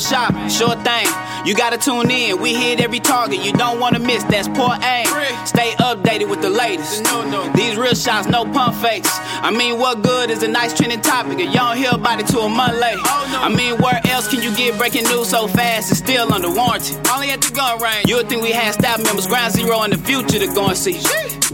shop, sure thing. You gotta tune in. We hit every target. You don't wanna miss. That's poor aim. Stay updated with the latest. These real shots, no pump fakes. I mean, what good is a nice trending topic if you don't hear about it till a month late? Oh, I mean, where else can you get breaking news so fast and still under warranty? Only at the gun range. You would think we had staff members ground zero in the future to go and see.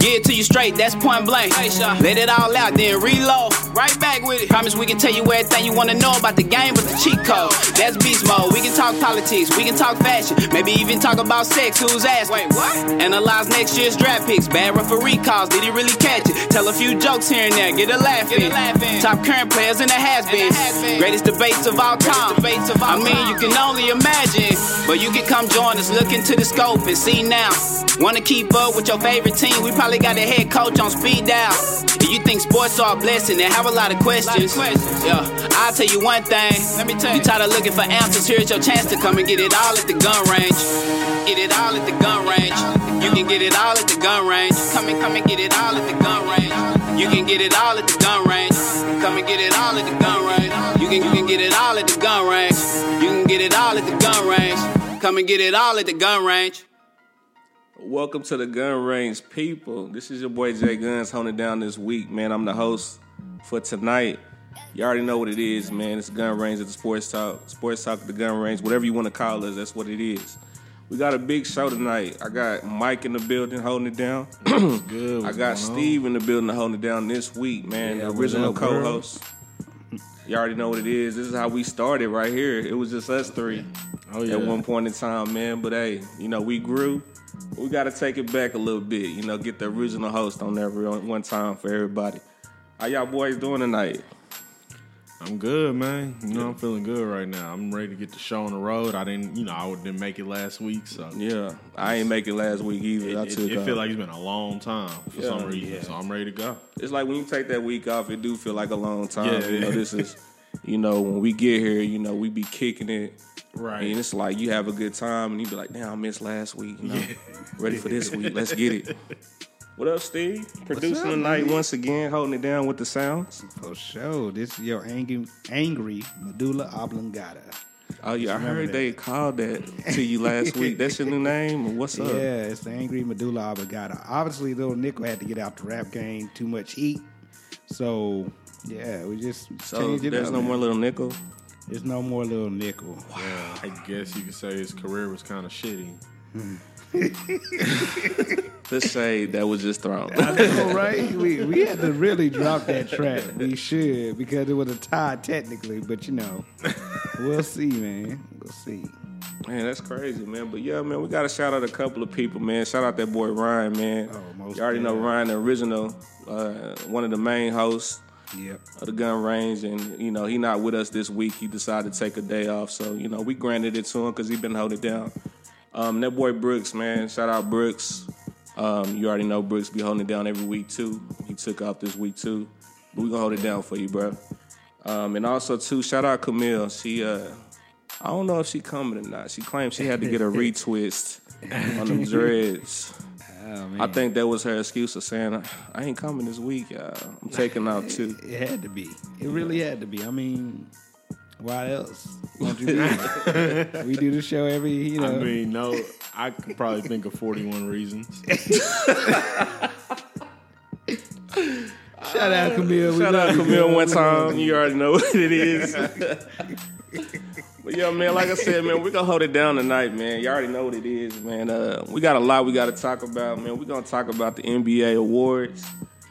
Get it to you straight, that's point blank. Let it all out, then reload. Right back with it. Promise we can tell you everything you wanna know about the game, but the cheat code. That's beast mode. We can talk politics, we can talk fashion, maybe even talk about sex. Who's asked? Wait, what? Analyze next year's draft picks. Bad referee calls, did he really catch it? Tell a few jokes here and there, get a laugh in. Top current players in the has been. Greatest debates of all time. debates of I mean, you can only imagine, but you can come join us, look into the scope and see now. Wanna keep up with your favorite team? We probably got a head coach on speed dial. Do you think sports are a blessing? They have a lot of questions. questions Yeah, I'll tell you one thing. Let me tell you. You tired of looking for answers? Here's your chance to come and get it all at the gun range. Get it all at the gun range. You can get it all at the gun range. Come and come and get it all at the gun range. You can get it all at the gun range. Come and get it all at the gun range. You can you can get it all at the gun range. You can get it all at the gun range. Come and get it all at the gun range. Welcome to the Gun Range people. This is your boy Jay Guns holding it down this week, man. I'm the host for tonight. You already know what it is, man. It's Gun Range at the Sports Talk. Sports Talk at the Gun Range, whatever you want to call us, that's what it is. We got a big show tonight. I got Mike in the building holding it down. Good. I got Steve in the building holding it down this week, man. Yeah, the original up, co-host. You already know what it is. This is how we started right here. It was just us three Oh yeah. at one point in time, man. But hey, you know, we grew. We got to take it back a little bit, you know, get the original host on there one time for everybody. How y'all boys doing tonight? I'm good, man. You know, I'm feeling good right now. I'm ready to get the show on the road. I didn't, you know, I didn't make it last week, so Yeah, I ain't make it last week either. I it, it, took it off. feel uh, like it's been a long time for Yeah. some reason. So I'm ready to go. it's like when you take that week off, it do feel like a long time. Yeah. You know, this is, you know, when we get here, you know, we be kicking it. Right. And it's like you have a good time, and you be like, "Damn, I missed last week. You know, ready for this week? Let's get it." What up, Steve? Producing tonight once again, holding it down with the sounds. For sure. This is your angry, angry medulla oblongata. Oh yeah, I heard that. they called that to you last week. That's your new name? What's up? Yeah, it's the angry medulla oblongata. Obviously, little Nickel had to get out the rap game. Too much heat. So yeah, we just So changed it there's up, no man. more little nickel. There's no more little Nickel. Yeah, I guess you could say his career was kind of shitty. The shade that was just thrown. I know, right? We we had to really drop that track. We should because it was a tie technically, but you know, we'll see, man. We'll see. Man, that's crazy, man. But yeah, man, we gotta shout out a couple of people, man. Shout out that boy Ryan, man. Oh, most you already know. Ryan, the original, uh, one of the main hosts Yep. of the gun range, and you know he not with us this week. He decided to take a day off, so you know we granted it to him because he been holding down. Um, that boy Brooks, man, shout out Brooks. Um, you already know Brooks be holding it down every week too. He took off this week too, but we gonna hold it down for you, bro. Um, and also too, shout out Camille. She, uh, I don't know if she coming or not. She claimed she had to get a retwist on them dreads. Oh, man. I think that was her excuse of saying, "I ain't coming this week. Uh, I'm taking out too." It had to be. It really had to be. I mean, why else? Won't you do it? we do the show every, you know. I mean, no, I could probably think of 41 reasons. shout out Camille. We Shout out love you, Camille one time. you. You already know what it is. But yeah, man. Like I said, man, we're gonna hold it down tonight, man. You already know what it is, man. Uh, we got a lot we got to talk about, man. We're gonna talk about the NBA awards.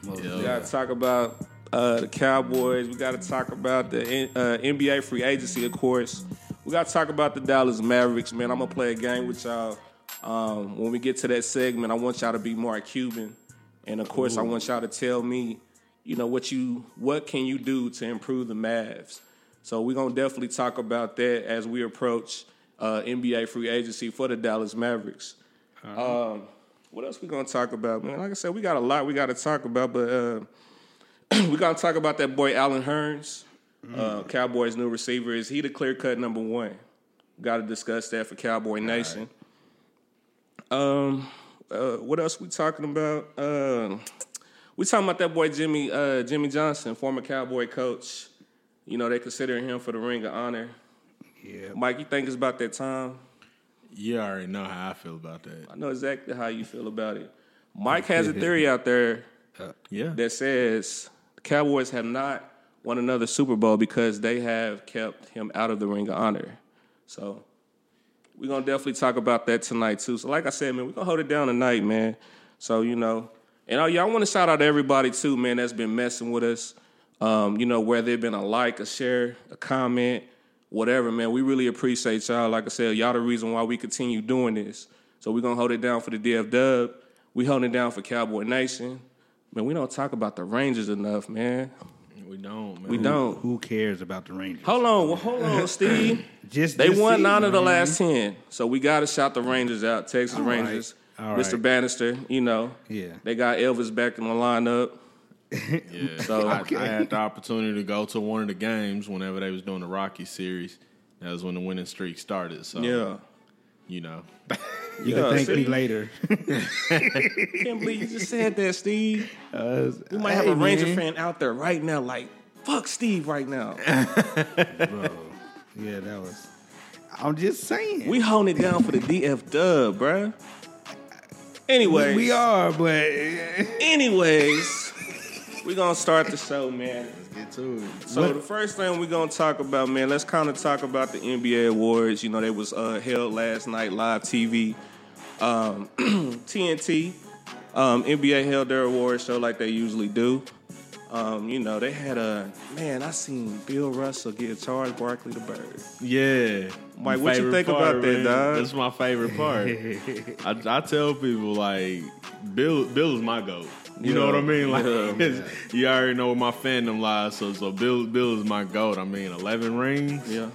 We got to talk about uh, the Cowboys. We got to talk about the uh, NBA free agency, of course. We got to talk about the Dallas Mavericks, man. I'm gonna play a game with y'all. Um, when we get to that segment, I want y'all to be Mark Cuban, and of course, I want y'all to tell me, you know, what you what can you do to improve the Mavs. So we're gonna definitely talk about that as we approach uh, NBA free agency for the Dallas Mavericks. Um, what else we gonna talk about, man? Like I said, we got a lot we got to talk about, but uh, we gotta talk about that boy Allen Hurns, uh, Cowboys' new receiver. Is he the clear cut number one? Got to discuss that for Cowboy Nation. Um, uh, what else we talking about? Uh, we talking about that boy Jimmy uh, Jimmy Johnson, former Cowboy coach. You know they considering him for the Ring of Honor. Yeah. Mike, you think it's about that time? You already know how I feel about that. I know exactly how you feel about it. Mike has a theory out there uh, Yeah. that says the Cowboys have not won another Super Bowl because they have kept him out of the Ring of Honor. So we're gonna definitely talk about that tonight too. So like I said, man, we're gonna hold it down tonight, man. So you know, and oh yeah, I want to shout out to everybody too, man, that's been messing with us. Um, you know, whether it been a like, a share, a comment, whatever, man. We really appreciate y'all. Like I said, y'all the reason why we continue doing this. So we're gonna hold it down for the DF Dub. We holding it down for Cowboy Nation. Man, we don't talk about the Rangers enough, man. We don't, man. We don't. Who cares about the Rangers? Hold on, well, hold on, Steve. Just They this won season, nine of the man. last ten, so we got to shout the Rangers out. Texas All right. Rangers, All Mr. right. Banister. You know, Yeah. they got Elvis back in the lineup. Yeah. So- I, I had the opportunity to go to one of the games whenever they was doing the Rocky series. That was when the winning streak started. So Yeah, you know. You Yeah, can thank see? me later. can't believe you just said that, Steve. Uh, We might have a Ranger man. fan out there right now, like fuck Steve right now. Bro. Yeah, that was. I'm just saying. we holding it down for the DF Dub, bro. Anyways, we are, but Anyways, we're gonna start the show, man. Let's get to it. So the first thing we're gonna talk about, man, let's kind of talk about the NBA awards. You know, they was uh, held last night, live TV, um, TNT. Um, NBA held their awards show like they usually do. Um, you know, they had a man. I seen Bill Russell get Charles Barkley the bird. Yeah. Mike, what you favorite think about that, man. dog? That's my favorite part. I, I tell people like Bill Bill is my goat. You know what I mean? Like Yeah, you already know where my fandom lies. So so Bill Bill is my goat. I mean, eleven rings. Yeah,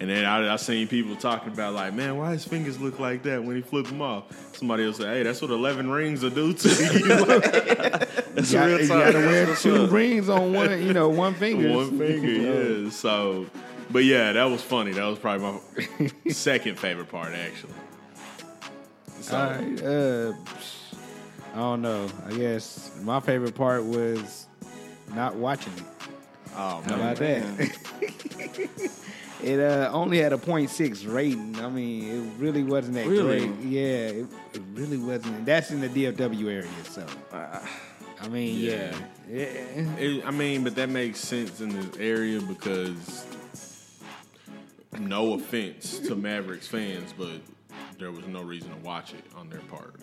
And then I, I seen people talking about like, man, why his fingers look like that when he flip them off? Somebody else say, hey, that's what eleven rings will do to you. that's you, real you gotta wear two rings on one, you know, one finger. One finger, yeah. So, but yeah, that was funny. That was probably my second favorite part, actually. So, All right. Uh, I don't know. I guess my favorite part was not watching it. oh How man, about that? it uh, only had a 0.6 rating. I mean, it really wasn't that Really? great. Yeah, it, it really wasn't. That's in the DFW area, so. I mean, yeah. yeah. It- I mean, but that makes sense in this area because no offense to Mavericks fans, but there was no reason to watch it on their part.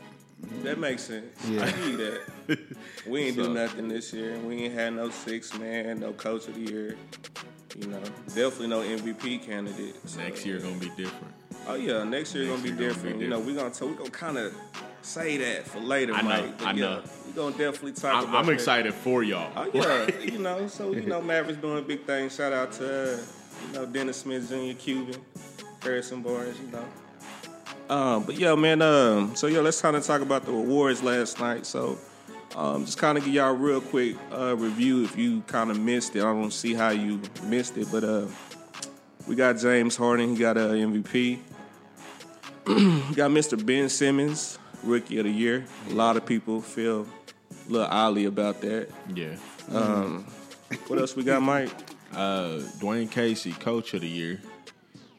That makes sense. Yeah. I see that. We ain't So- do nothing this year. We ain't had no six man, no coach of the year. You know, definitely no MVP candidate. So- Next year gonna be different. Oh yeah, next year gonna be year gonna be different. You know, we gonna t- we gonna kind of say that for later, I know, Mike. But I yeah, know. we gonna definitely talk I'm, about. I'm that. excited for y'all. Oh yeah, you know, so you know, Mavericks doing big things. Shout out to uh, you know Dennis Smith Jr., Cuban, Harrison Barnes. You know. Um, but yeah, man. Um, so yeah, let's kind of talk about the awards last night. So, um, just kind of give y'all a real quick uh, review if you kind of missed it. I don't see how you missed it, but uh, we got James Harden. He got a MVP. we got Mr. Ben Simmons, Rookie of the Year. A lot of people feel a little oddly about that. Yeah. What else we got, Mike? Uh, Dwane Casey, Coach of the Year,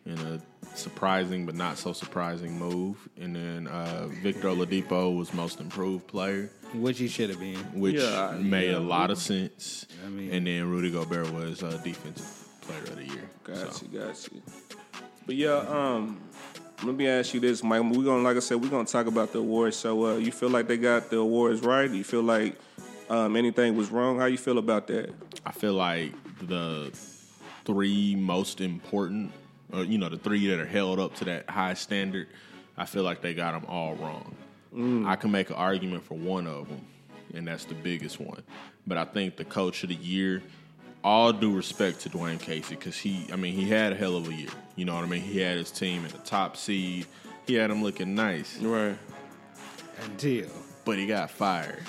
in a surprising but not so surprising move. And then uh, Victor Oladipo was Most Improved Player, Which he should have been. which Yeah, made yeah. a lot of sense. I mean- and then Rudy Gobert was uh, Defensive Player of the Year. Got So, you, got you. But yeah, um, let me ask you this, Mike. We're gonna, like I said, we're gonna talk about the awards. So, uh, you feel like they got the awards right? Do you feel like um, anything was wrong? How you feel about that? I feel like the three most important, or you know, the three that are held up to that high standard, I feel like they got them all wrong. Mm. I can make an argument for one of them, and that's the biggest one. But I think the coach of the year, all due respect to Dwane Casey, because he, I mean, he had a hell of a year. You know what I mean? He had his team at the top seed. He had them looking nice Right. Until but he got fired.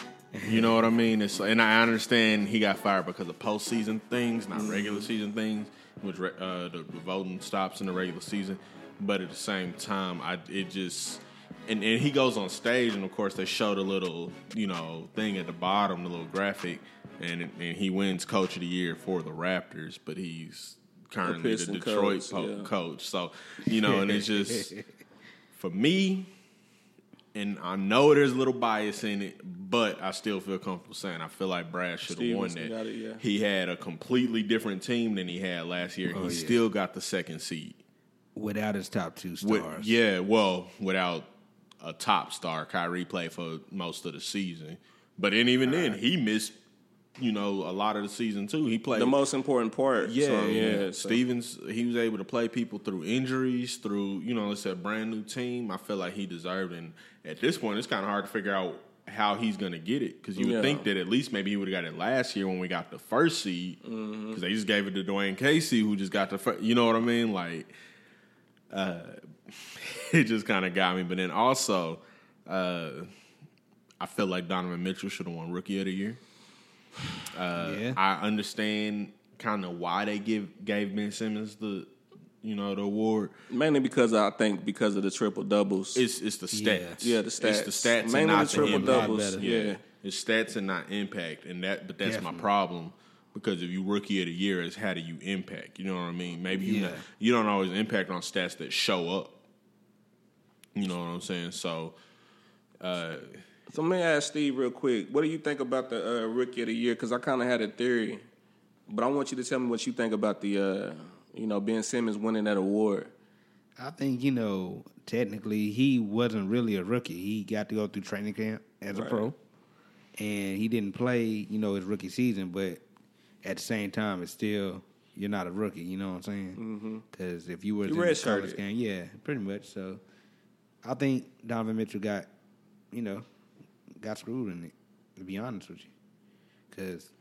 You know what I mean? It's, and I understand he got fired because of postseason things, not regular season things, which re- uh, the voting stops in the regular season. But at the same time, I it just and, and he goes on stage, and of course they show the little you know thing at the bottom, the little graphic, and and he wins Coach of the Year for the Raptors, but he's currently the, Piston Detroit coach, po- yeah. coach. So you know, and it's just for me, and I know there's a little bias in it, but I still feel comfortable saying I feel like Brad should have won that. it, yeah. He had a completely different team than he had last year. Oh, he yeah. still got the second seed. without his top two With- stars. yeah, well, without a top star, Kyrie played for most of the season, but then even then he missed. You know, a lot of the season too. He played The most important part. yeah, So, yeah. so- Stevens, he was able to play people through injuries, through you know, it's a brand new team. I feel like he deserved, and at this point, it's kind of hard to figure out how he's going to get it because you would Yeah. think that at least maybe he would have got it last year when we got the first seed because they just gave it to Dwane Casey who just got the first. You know what I mean? Like, uh, it just kind of got me. But then also, uh, I feel like Donovan Mitchell should have won Rookie of the Year. yeah. I understand kind of why they give gave Ben Simmons the you know the award. Mainly because I think because of the triple doubles. It's it's the stats. Yeah, the stats. It's the stats Mainly and not the triple impact. doubles, yeah. it's stats and not impact, and that but that's my problem. Because if you rookie of the year, is how do you impact? You know what I mean? Maybe you Yeah. you don't always impact on stats that show up. You know what I'm saying? So uh, So let me ask Steve real quick. What do you think about the uh, rookie of the year? Because I kind of had a theory, but I want you to tell me what you think about the, uh, you know, Ben Simmons winning that award. I think you know technically he wasn't really a rookie. He got to go through training camp as a pro, and he didn't play you know his rookie season. But at the same time, it's still you're not a rookie. You know what I'm saying? Mm-hmm. Because if you were in the college game, yeah, pretty much. So I think Donovan Mitchell got you know got screwed in it. To be honest with you, because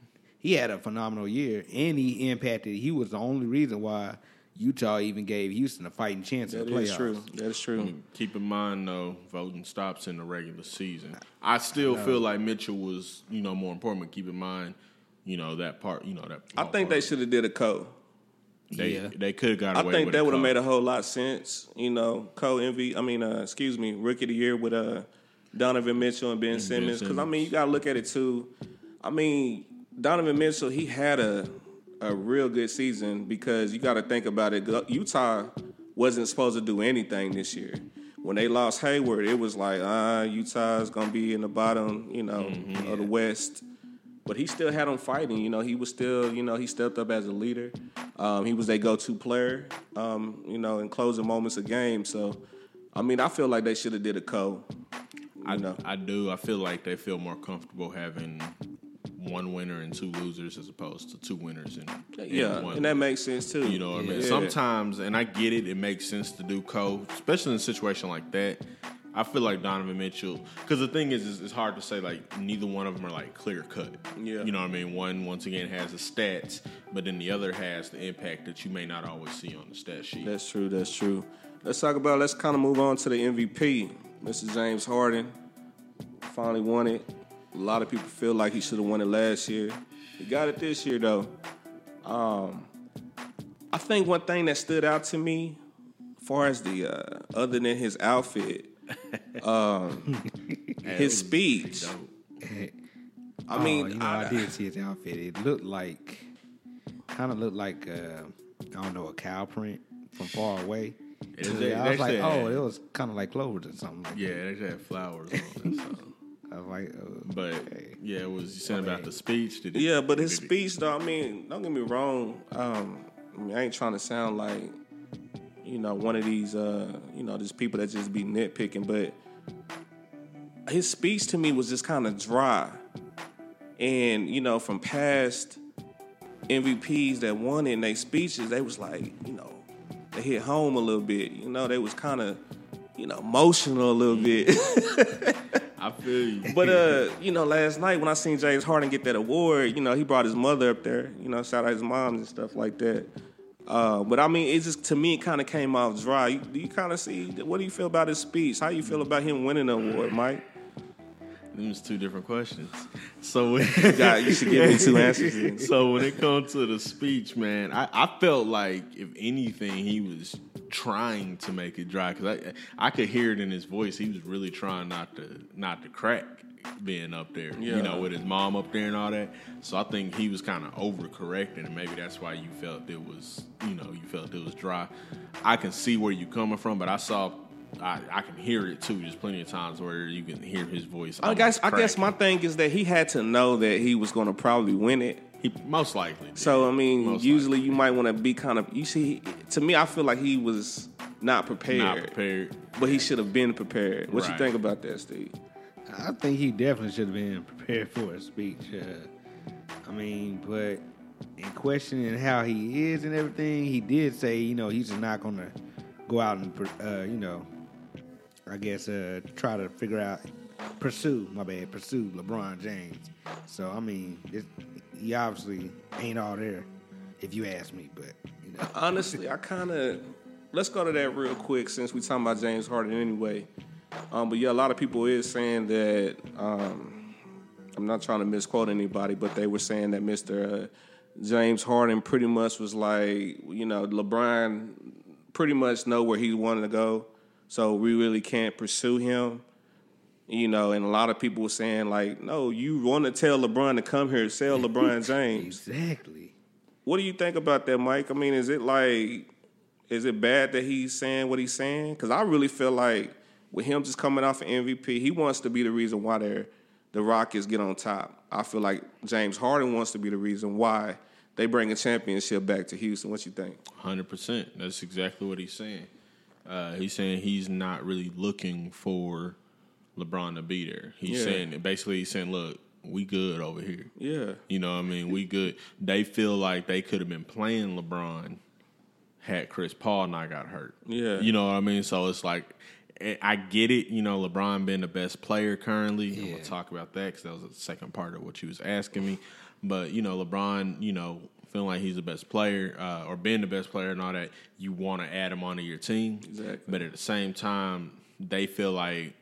he had a phenomenal year and he impacted. He was the only reason why Utah even gave Houston a fighting chance in the playoffs. is true. That is true. Keep in mind, though, voting stops in the regular season. I still feel like Mitchell was, you know, more important. But keep in mind, you know, that part. You know that. I think they should have did a co. They Yeah. they could have got I think with that would have made a whole lot of sense. You know, co envy. I mean, uh, excuse me, rookie of the year with uh, Donovan Mitchell and Ben Simmons. Because I mean, you got to look at it too. I mean, Donovan Mitchell, he had a a real good season because you got to think about it. Utah wasn't supposed to do anything this year. When they lost Hayward, it was like, ah, Utah's gonna be in the bottom, you know, of the West. But he still had them fighting. You know, he was still, you know, he stepped up as a leader. Um, he was their go-to player, um, you know, in closing moments of games. So, I mean, I feel like they should have did a co. I, know, I do. I feel like they feel more comfortable having one winner and two losers as opposed to two winners and, and yeah, one and that makes sense too. You know what I mean? Sometimes, and I get it, it makes sense to do co, especially in a situation like that. I feel like Donovan Mitchell, because the thing is, is, it's hard to say like neither one of them are like clear cut. Yeah. You know what I mean? One, once again, has the stats, but then the other has the impact that you may not always see on the stat sheet. That's true. That's true. Let's talk about. Let's kind of move on to the MVP. Mr. James Harden finally won it. A lot of people feel like he should have won it last year. He got it this year though. Um, I think one thing that stood out to me, as far as the uh, other than his outfit, um, his speech. I mean, oh, you know, I- I, did see his outfit. It looked like, kind of looked like, uh, I don't know, a cow print from far away. It So, yeah, I was like, said- oh, it was kind of like clovers or something. Like yeah, they just had flowers on it. I was like, uh, But okay. yeah, it was you said about the speech. Did it, Yeah, but his did it- speech, though, I mean, don't get me wrong. Um, I mean, I ain't trying to sound like, you you know, one of these, uh, you know, these people that just be nitpicking. But his speech to me was just kind of dry, and you know, from past MVPs that won in their speeches, they was like, you know, they hit home a little bit. You know, they was kind of, you know, emotional a little bit. I feel you. But uh, you know, last night when I seen James Harden get that award, you know, he brought his mother up there. You know, shout out his moms and stuff like that. Uh, but I mean, it just to me, it kind of came off dry. You, do you kind of see? What do you feel about his speech? How you feel about him winning the award, Mike? Them's two different questions. So when, You, you should give me two answers. so when it comes to the speech, man, I, I felt like if anything, he was trying to make it dry because I I could hear it in his voice. He was really trying not to not to crack being up there, Yeah. you know, with his mom up there and all that. So I think he was kind of overcorrecting, and maybe that's why you felt it was, you know, you felt it was dry. I can see where you're coming from, but I saw. I, I can hear it too. There's plenty of times where you can hear his voice. I guess I guess my thing is that he had to know that he was going to probably win it. He most likely. did. So I mean, Most usually you might want to be kind of. You see, to me, I feel like he was not prepared, not prepared. but he should have been prepared. What you think about that, Steve? I think he definitely should have been prepared for a speech. Uh, I mean, but in questioning how he is and everything, he did say, you know, he's just not going to go out and, uh, you know, I guess uh, try to figure out, pursue, my bad, pursue LeBron James. So, I mean, it, he obviously ain't all there, if you ask me, but, you know. Honestly, I kind of let's go to that real quick since we talking about James Harden anyway. Um, but yeah, a lot of people is saying that um, I'm not trying to misquote anybody, but they were saying that Mr. Uh, James Harden pretty much was like, you know, LeBron pretty much know where he wanted to go, so we really can't pursue him. You know, and a lot of people were saying like, no, you want to tell LeBron to come here, sell LeBron James. Exactly. What do you think about that, Mike? I mean, is it like, is it bad that he's saying what he's saying? Because I really feel like with him just coming off an MVP, he wants to be the reason why they're, the Rockets get on top. I feel like James Harden wants to be the reason why they bring a championship back to Houston. What you think? Hundred percent. That's exactly what he's saying. Uh, he's saying he's not really looking for LeBron to be there. He's Yeah. saying basically he's saying, "Look, we good over here. Yeah. You know, what I mean, we good." They feel like they could have been playing LeBron had Chris Paul not got hurt. Yeah. you know what I mean. So it's like. eh, I get it, you know. LeBron being the best player currently. I'm Yeah. gonna talk about that because that was the second part of what you was asking me. But you know, LeBron, you know, feeling like he's the best player uh, or being the best player and all that, you want to add him onto your team. Exactly. But at the same time, they feel like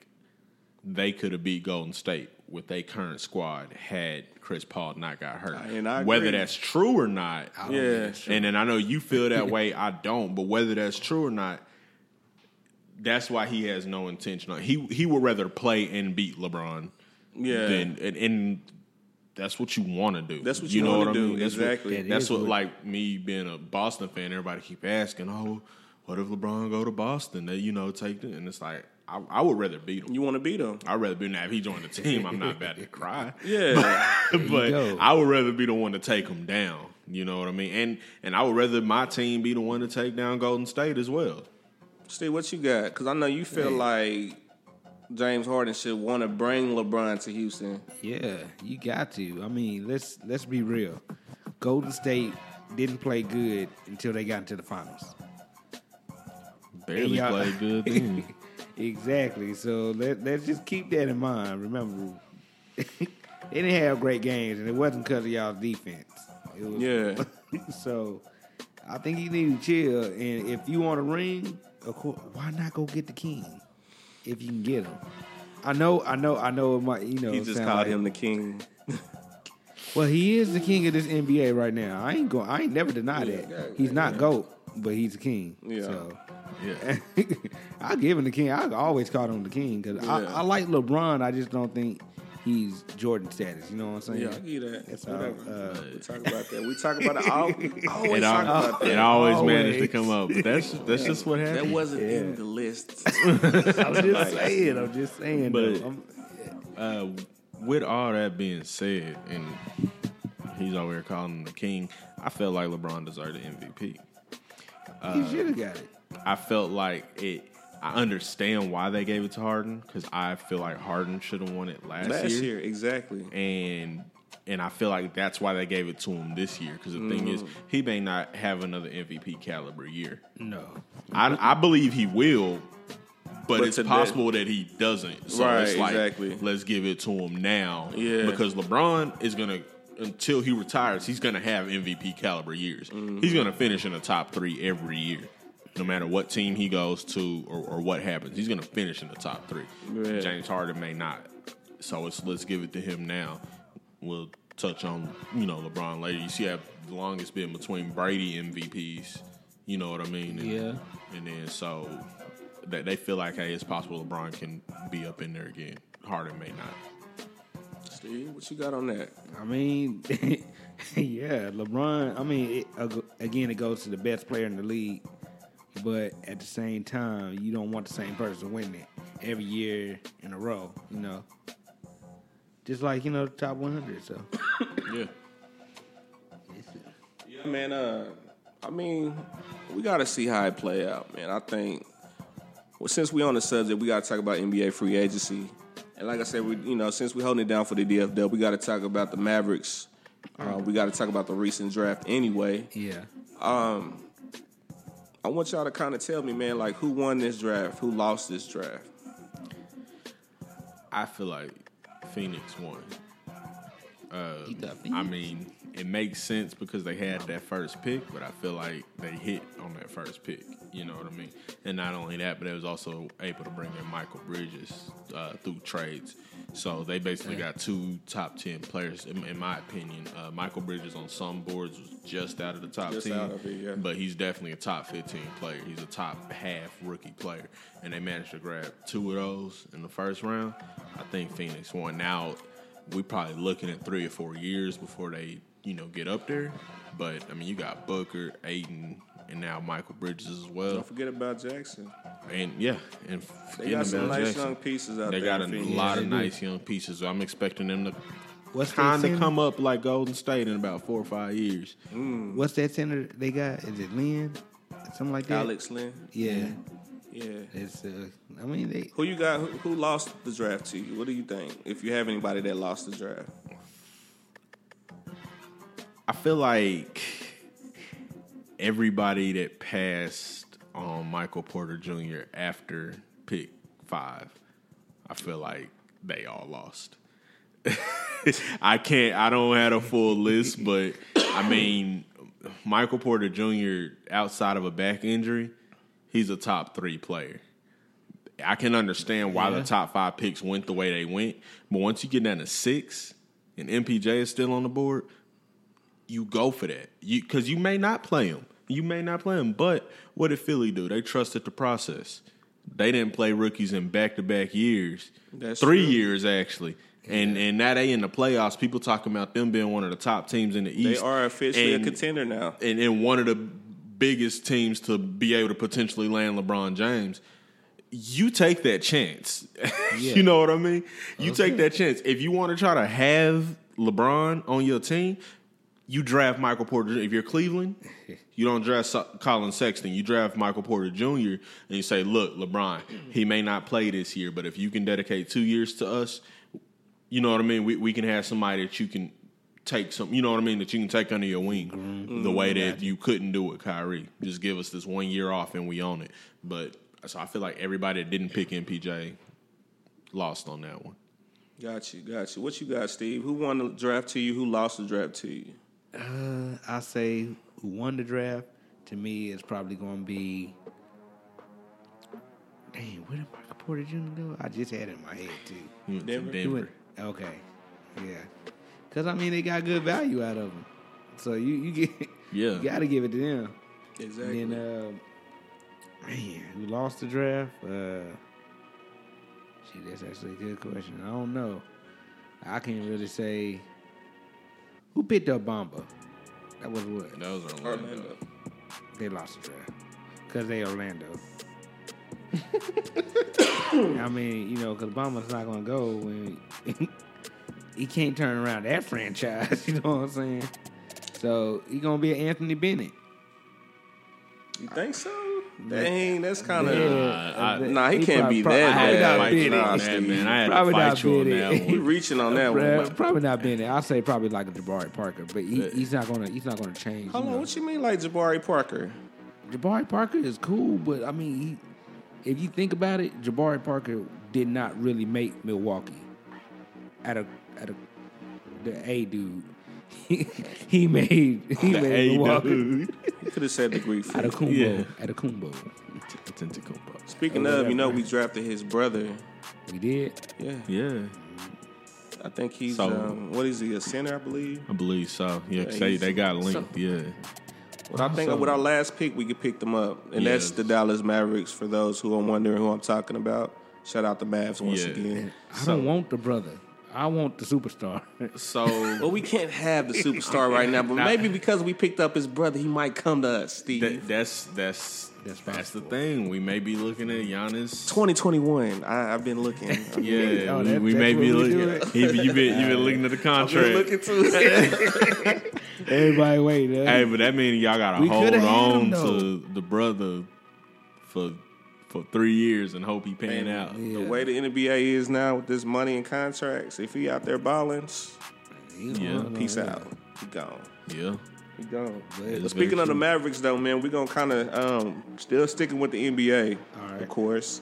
they could have beat Golden State with their current squad had Chris Paul not got hurt. And I whether agree. that's true or not, Yeah. and then I know you feel that way. I don't, but whether that's true or not, that's why he has no intention. on He he would rather play and beat LeBron. Yeah. Than and, and that's what you want to do. That's what you know wanna what I do, mean? That's exactly. What, That that's what what- like me being a Boston fan. Everybody keep asking, oh, what if LeBron go to Boston? They you know take it, and it's like I, I would rather beat him. You want to beat him? I'd rather be now if he joined the team. I'm not about to cry. Yeah. but go. I would rather be the one to take him down. You know what I mean? And and I would rather my team be the one to take down Golden State as well. Steve, what you got? Because I know you feel like James Harden should want to bring LeBron to Houston. Yeah, you got to. I mean, let's let's be real. Golden State didn't play good until they got into the finals. Barely played good. Then. Exactly. So let let's just keep that in mind. Remember, they didn't have great games, and it wasn't because of y'all's defense. It was, Yeah. so I think you need to chill. And if you want a ring, of course, why not go get the king if you can get him? I know, I know, I know. It might, you know, He just called like- him the king. Well, he is the king of this NBA right now. I ain't going. I ain't never deny that. yeah, he's not goat, but he's the king. Yeah. So Yeah. I give him the king. I always call him the king because Yeah. I, I like LeBron. I just don't think he's Jordan status. You know what I'm saying? Yeah, I give you that. That's all. Whatever. Uh, we talk about that. We talk about it. All, always It, talk al- about that. it always, Always. managed to come up. But that's that's just what happened. That wasn't Yeah. in the list. I'm just saying. I'm just saying. But- though. Uh, with all that being said, and he's over here calling him the king, I felt like LeBron deserved the MVP. He should have got it. I felt like it. I understand why they gave it to Harden because I feel like Harden should have won it last, Last year. year, exactly. and and I feel like that's why they gave it to him this year. Because the thing is, Mm-hmm. he may not have another MVP caliber year. No. I, I believe he will, but, But it's today- possible that he doesn't. So Right, it's like, exactly. let's give it to him now. Yeah. Because LeBron is gonna until he retires, he's gonna have MVP caliber years. Mm-hmm. He's gonna finish in the top three every year. No matter what team he goes to or, or what happens, he's gonna finish in the top three. Yeah. James Harden may not. So it's let's give it to him now. We'll touch on you know LeBron later. You see, how the longest been between Brady MVPs. You know what I mean? And, Yeah. And then so that they feel like hey, it's possible LeBron can be up in there again. Harden may not. Steve, what you got on that? I mean, yeah, LeBron. I mean, it, again, it goes to the best player in the league, but at the same time, you don't want the same person winning it every year in a row. You know, just like you know the top 100. So Yeah. Yeah, man. Uh, I mean, we got to see how it play out, man. I think. Well, since we on the subject, we got to talk about NBA free agency. And like I said, we you know since we holding it down for the DFW, we got to talk about the Mavericks. Uh, we got to talk about the recent draft anyway. yeah, I want y'all to kind of tell me, man, like who won this draft, who lost this draft. I feel like Phoenix won. Thought I mean, it makes sense because they had that first pick, but I feel like they hit on that first pick. You know what I mean? And not only that, but they was also able to bring in Mikal Bridges uh, through trades. So they basically got two top ten players, in, in my opinion. Uh, Mikal Bridges on some boards was just out of the top Just ten, it, yeah. but he's definitely a top fifteen player. He's a top half rookie player, and they managed to grab two of those in the first round. I think Phoenix won. Now we probably looking at three or four years before they, you know, get up there. But I mean, you got Booker, Ayton, and now Mikal Bridges as well. Don't forget about Jackson. And yeah, and They got some nice Jackson. young pieces out They there. They got a lot of nice young pieces. I'm expecting them to what's that kind of come up like Golden State in about four or five years. Mm. What's that center they got? Is it Len? Something like that. Alex Len. Yeah, Yeah. it's. Uh, I mean, they. Who you got? Who, who lost the draft to you? What do you think? If you have anybody that lost the draft, I feel like everybody that passed on Michael Porter Jr. after pick five, I feel like they all lost. I can't. I don't have a full list, but I mean, Michael Porter Jr. outside of a back injury, he's a top three player. I can understand why Yeah. the top five picks went the way they went, but once you get down to six and MPJ is still on the board, you go for that. You because you may not play him. You may not play him. But what did Philly do? They trusted the process. They didn't play rookies in back to back years. That's Three true. years actually. And and now they in the playoffs. People talking about them being one of the top teams in the East. they are officially and, a contender now. and, and one of the biggest teams to be able to potentially land LeBron James. You take that chance. Yeah. you know what I mean? You take that chance. If you want to try to have LeBron on your team, you draft Michael Porter. If you're Cleveland, you don't draft Collin Sexton. You draft Michael Porter Jr. and you say, "Look, LeBron, he may not play this year, but if you can dedicate two years to us, you know what I mean. We we can have somebody that you can take some. You know what I mean. That you can take under your wing, the way that you couldn't do with Kyrie. Just give us this one year off and we own it. But so I feel like everybody that didn't pick MPJ lost on that one. Got you, got you. What you got, Steve? Who won the draft to you? Who lost the draft to you? Uh, I say who won the draft to me is probably going to be. Dang, where did Michael Porter Jr. go? I just had it in my head too. He went to Denver? Denver. went- okay, yeah, because I mean they got good value out of them. so you you get Yeah. you got to give it to them. Exactly. And then, uh, man, who lost the draft? Uh, gee, that's actually a good question. I don't know. I can't really say who picked up Bamba. That was what That was Orlando. Orlando. they lost the draft because they Orlando. I mean, you know, because Bamba's not gonna go when he can't turn around that franchise. You know what I'm saying? So he gonna be an Anthony Bennett. You think so? Dang, that's kind of. Yeah, I- Nah, he, can't prob- be that I had probably to not bad. fight been you it. on Nah, Steve. man. I had to fight you on that it. We reaching on that Bruh, one. probably not been there. I'll say probably like a Jabari Parker, but he, he's not gonna he's not gonna change. Hold on, know. what you mean like Jabari Parker? Jabari Parker is cool, but I mean, he, if you think about it, Jabari Parker did not really make Milwaukee. At a at a the A dude, he made he made A Milwaukee dude. You could have said the Greek. at a freak. Kumbo Yeah. Antetokounmpo. Tentacumbo. Speaking of, you know, we drafted his brother. We did. Yeah, Yeah, I think he's So- um, what is he? A center, I believe. I believe so. Yeah, they, he's- they got linked. Yeah. Well, I think with our last pick, we could pick them up, and that's the Dallas Mavericks. For those who are wondering who I'm talking about, shout out the Mavs once Yeah. again. I don't want the brother. I want the superstar. So Well, we can't have the superstar right now, but maybe because we picked up his brother, he might come to us, Steve. that, that's that's That's that's, the thing. We may be looking at Giannis. 2021. I, I've been looking. Yeah, Oh, we, that- we that's may be looking. do it? He, you been you been looking at the Been contract. looking too. Everybody wait. uh, Hey, but that means y'all gotta hold on to the brother for for three years and hope he pan Man, out. The way the NBA is now with this money and contracts, if he out there balling, Yeah, peace out. He gone. yeah. He gone. It's But speaking of the. Mavericks, though, man, we're gonna kind of um, still sticking with the NBA, right. of course.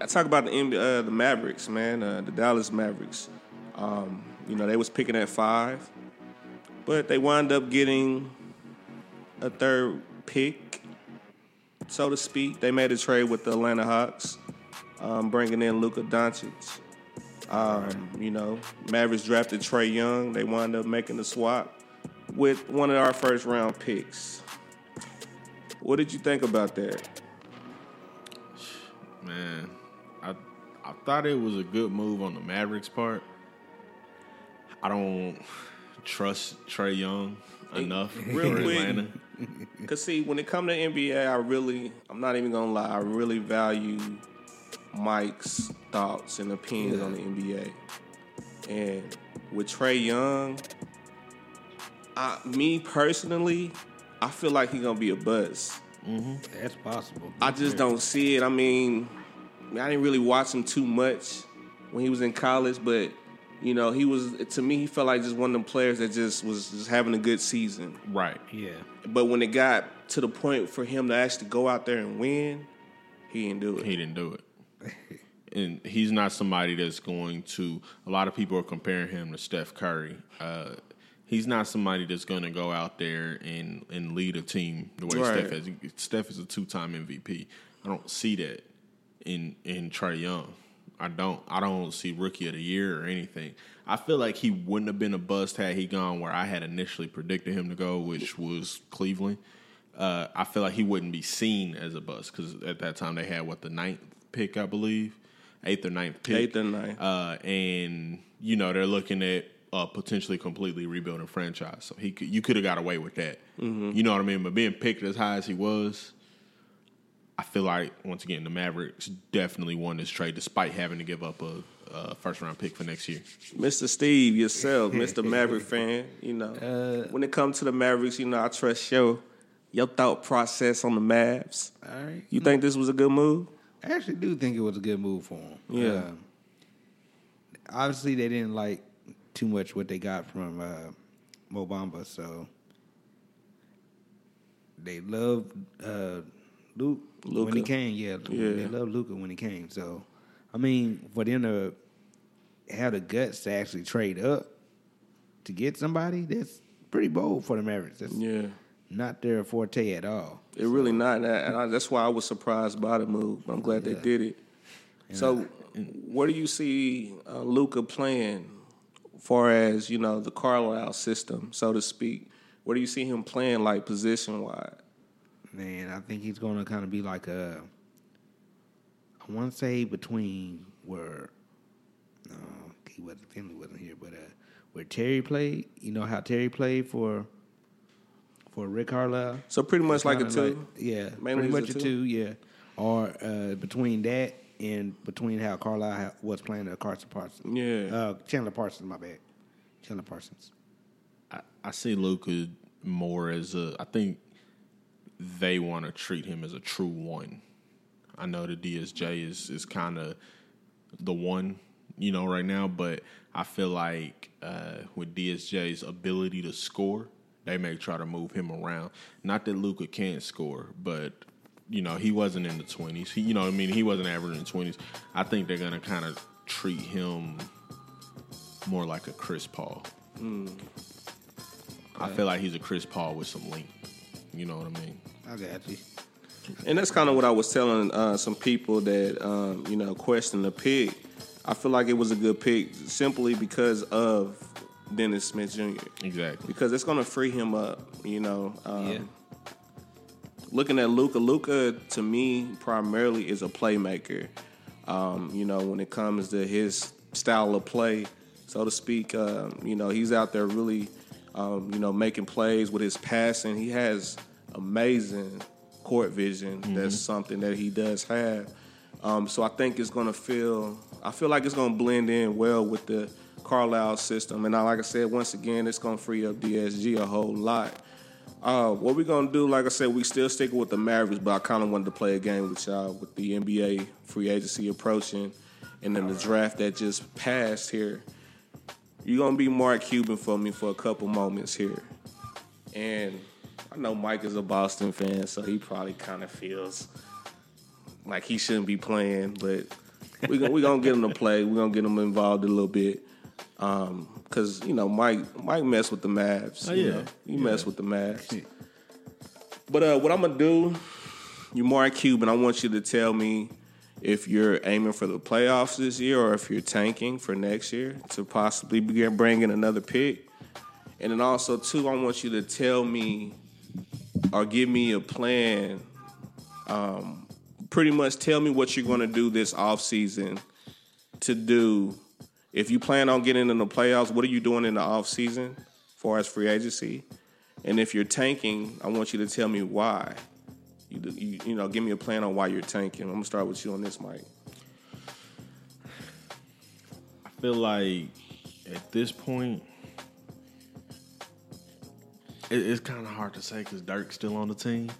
I talk about the NBA, uh, the Mavericks, man, uh, the Dallas Mavericks. Um, you know, they was picking at five, but they wind up getting a third pick, so to speak. They made a trade with the Atlanta Hawks, um, bringing in Luka Doncic. Um, You know, Mavericks drafted Trae Young. They wound up making the swap with one of our first round picks. What did you think about that? Man, I I thought it was a good move on the Mavericks part. I don't trust Trae Young enough Real quick. Atlanta. Cause see, when it come to NBA, I really, I'm not even gonna lie, I really value Mike's thoughts and opinions on the NBA. And with Trae Young, I, me personally, I feel like he's gonna be a buzz. Mm-hmm. That's possible. I just don't see it. I mean, I didn't really watch him too much when he was in college, but you know, he was to me, he felt like just one of them players that just was just having a good season. Right. Yeah. But when it got to the point for him to actually go out there and win, he didn't do it. He didn't do it. And he's not somebody that's going to. A lot of people are comparing him to Steph Curry. Uh, he's not somebody that's going to go out there and, and lead a team the way Right. Steph has. Steph is a two time MVP. I don't see that in in Trae Young. I don't. I don't see rookie of the year or anything. I feel like he wouldn't have been a bust had he gone where I had initially predicted him to go, which was Cleveland. Uh, I feel like he wouldn't be seen as a bust because at that time they had what the ninth pick, I believe, eighth or ninth pick, Eighth or ninth. uh, and you know they're looking at a potentially completely rebuilding franchise. So he could, you could have got away with that. Mm-hmm. You know what I mean? But being picked as high as he was, I feel like once again the Mavericks definitely won this trade despite having to give up a, a first round pick for next year. Mr. Steve, yourself, Mr. Maverick fan, you know, Uh, when it comes to the Mavericks, you know, I trust your your thought process on the Mavs. All right. You think this was a good move? I actually do think it was a good move for him. Yeah. Uh, obviously, they didn't like too much what they got from uh, Mo Bamba, so they loved uh, Luke when he came. Yeah, Yeah. they loved Luka when he came. So, I mean, for them to have the guts to actually trade up to get somebody, that's pretty bold for the Mavericks. That's Yeah. not their forte at all. It really not, and, I, and I, that's why I was surprised by the move. But I'm glad they did it. So, where do you see uh, Luka playing, far as you know the Carlisle system, so to speak? Where do you see him playing, like position wise? Man, I think he's going to kind of be like a. I want to say between where, no, he wasn't. Finley wasn't here, but uh, where Terry played. You know how Terry played for. For Rick Carlisle. So pretty much like a Kinda two. yeah, Mainly pretty much a a two? two. Yeah, or uh, between that and between how Carlisle was playing uh, Carson Parsons. Yeah. uh, Chandler Parsons. My bad, Chandler Parsons. I, I see Luka more as a. I think they want to treat him as a true one. I know the DSJ is is kind of the one, you know, right now, but I feel like uh, with DSJ's ability to score, they may try to move him around. Not that Luka can't score, but you know he wasn't in the twenties. He, you know, what I mean, he wasn't averaging twenties. I think they're gonna kind of treat him more like a Chris Paul. I feel like he's a Chris Paul with some length. You know what I mean? I got you. And that's kind of what I was telling uh, some people that um, you know question the pick. I feel like it was a good pick simply because of Dennis Smith Jr. Exactly. Because it's going to free him up. You know, um, Yeah. looking at Luka, Luka to me primarily is a playmaker. Um, you know, when it comes to his style of play, so to speak, um, you know, he's out there really, um, you know, making plays with his passing. He has amazing court vision. That's something that he does have. Um, so I think it's going to feel. I feel like it's going to blend in well with the Carlisle system. And I, like I said, once again, it's going to free up DSJ a whole lot. Uh, what we're gonna do, like I said, we still sticking with the Mavericks, but I kind of wanted to play a game with y'all with the NBA free agency approaching, and then the draft that just passed here. You're gonna be Mark Cuban for me for a couple moments here, and I know Mike is a Boston fan, so he probably kind of feels like he shouldn't be playing, but we we gonna get him to play. We're gonna get him involved a little bit. Um, cause you know Mike Mike mess with the Mavs. Oh, you yeah. know, he mess with the Mavs. But uh, what I'm gonna do, you're Mark Cuban. I want you to tell me if you're aiming for the playoffs this year or if you're tanking for next year to possibly begin bringing another pick. And then also too, I want you to tell me or give me a plan. Um, pretty much tell me what you're gonna do this off season to do. If you plan on getting in the playoffs, what are you doing in the off season, as far as free agency? And if you're tanking, I want you to tell me why. You, you, you know, give me a plan on why you're tanking. I'm gonna start with you on this, Mike. I feel like at this point, it's kind of hard to say because Dirk's still on the team.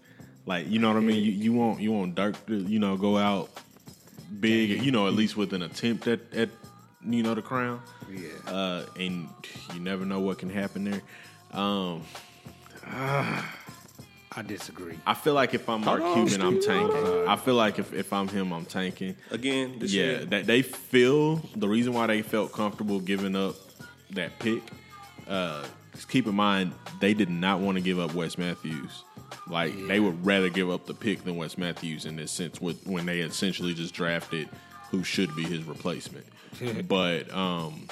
Like, you know what I mean? You, you want you want Dirk to you know go out big, you know, at least with an attempt at at you know the crown. Yeah. Uh, and you never know what can happen there. Um, I disagree. I feel like if I'm Mark Hold on, Cuban, I'm tanking. I feel like if, if I'm him, I'm tanking. Again, this Yeah, year. that they feel the reason why they felt comfortable giving up that pick. Uh, just keep in mind they did not want to give up Wes Matthews. Like they would rather give up the pick than Wes Matthews in this sense. With when they essentially just drafted who should be his replacement. but um,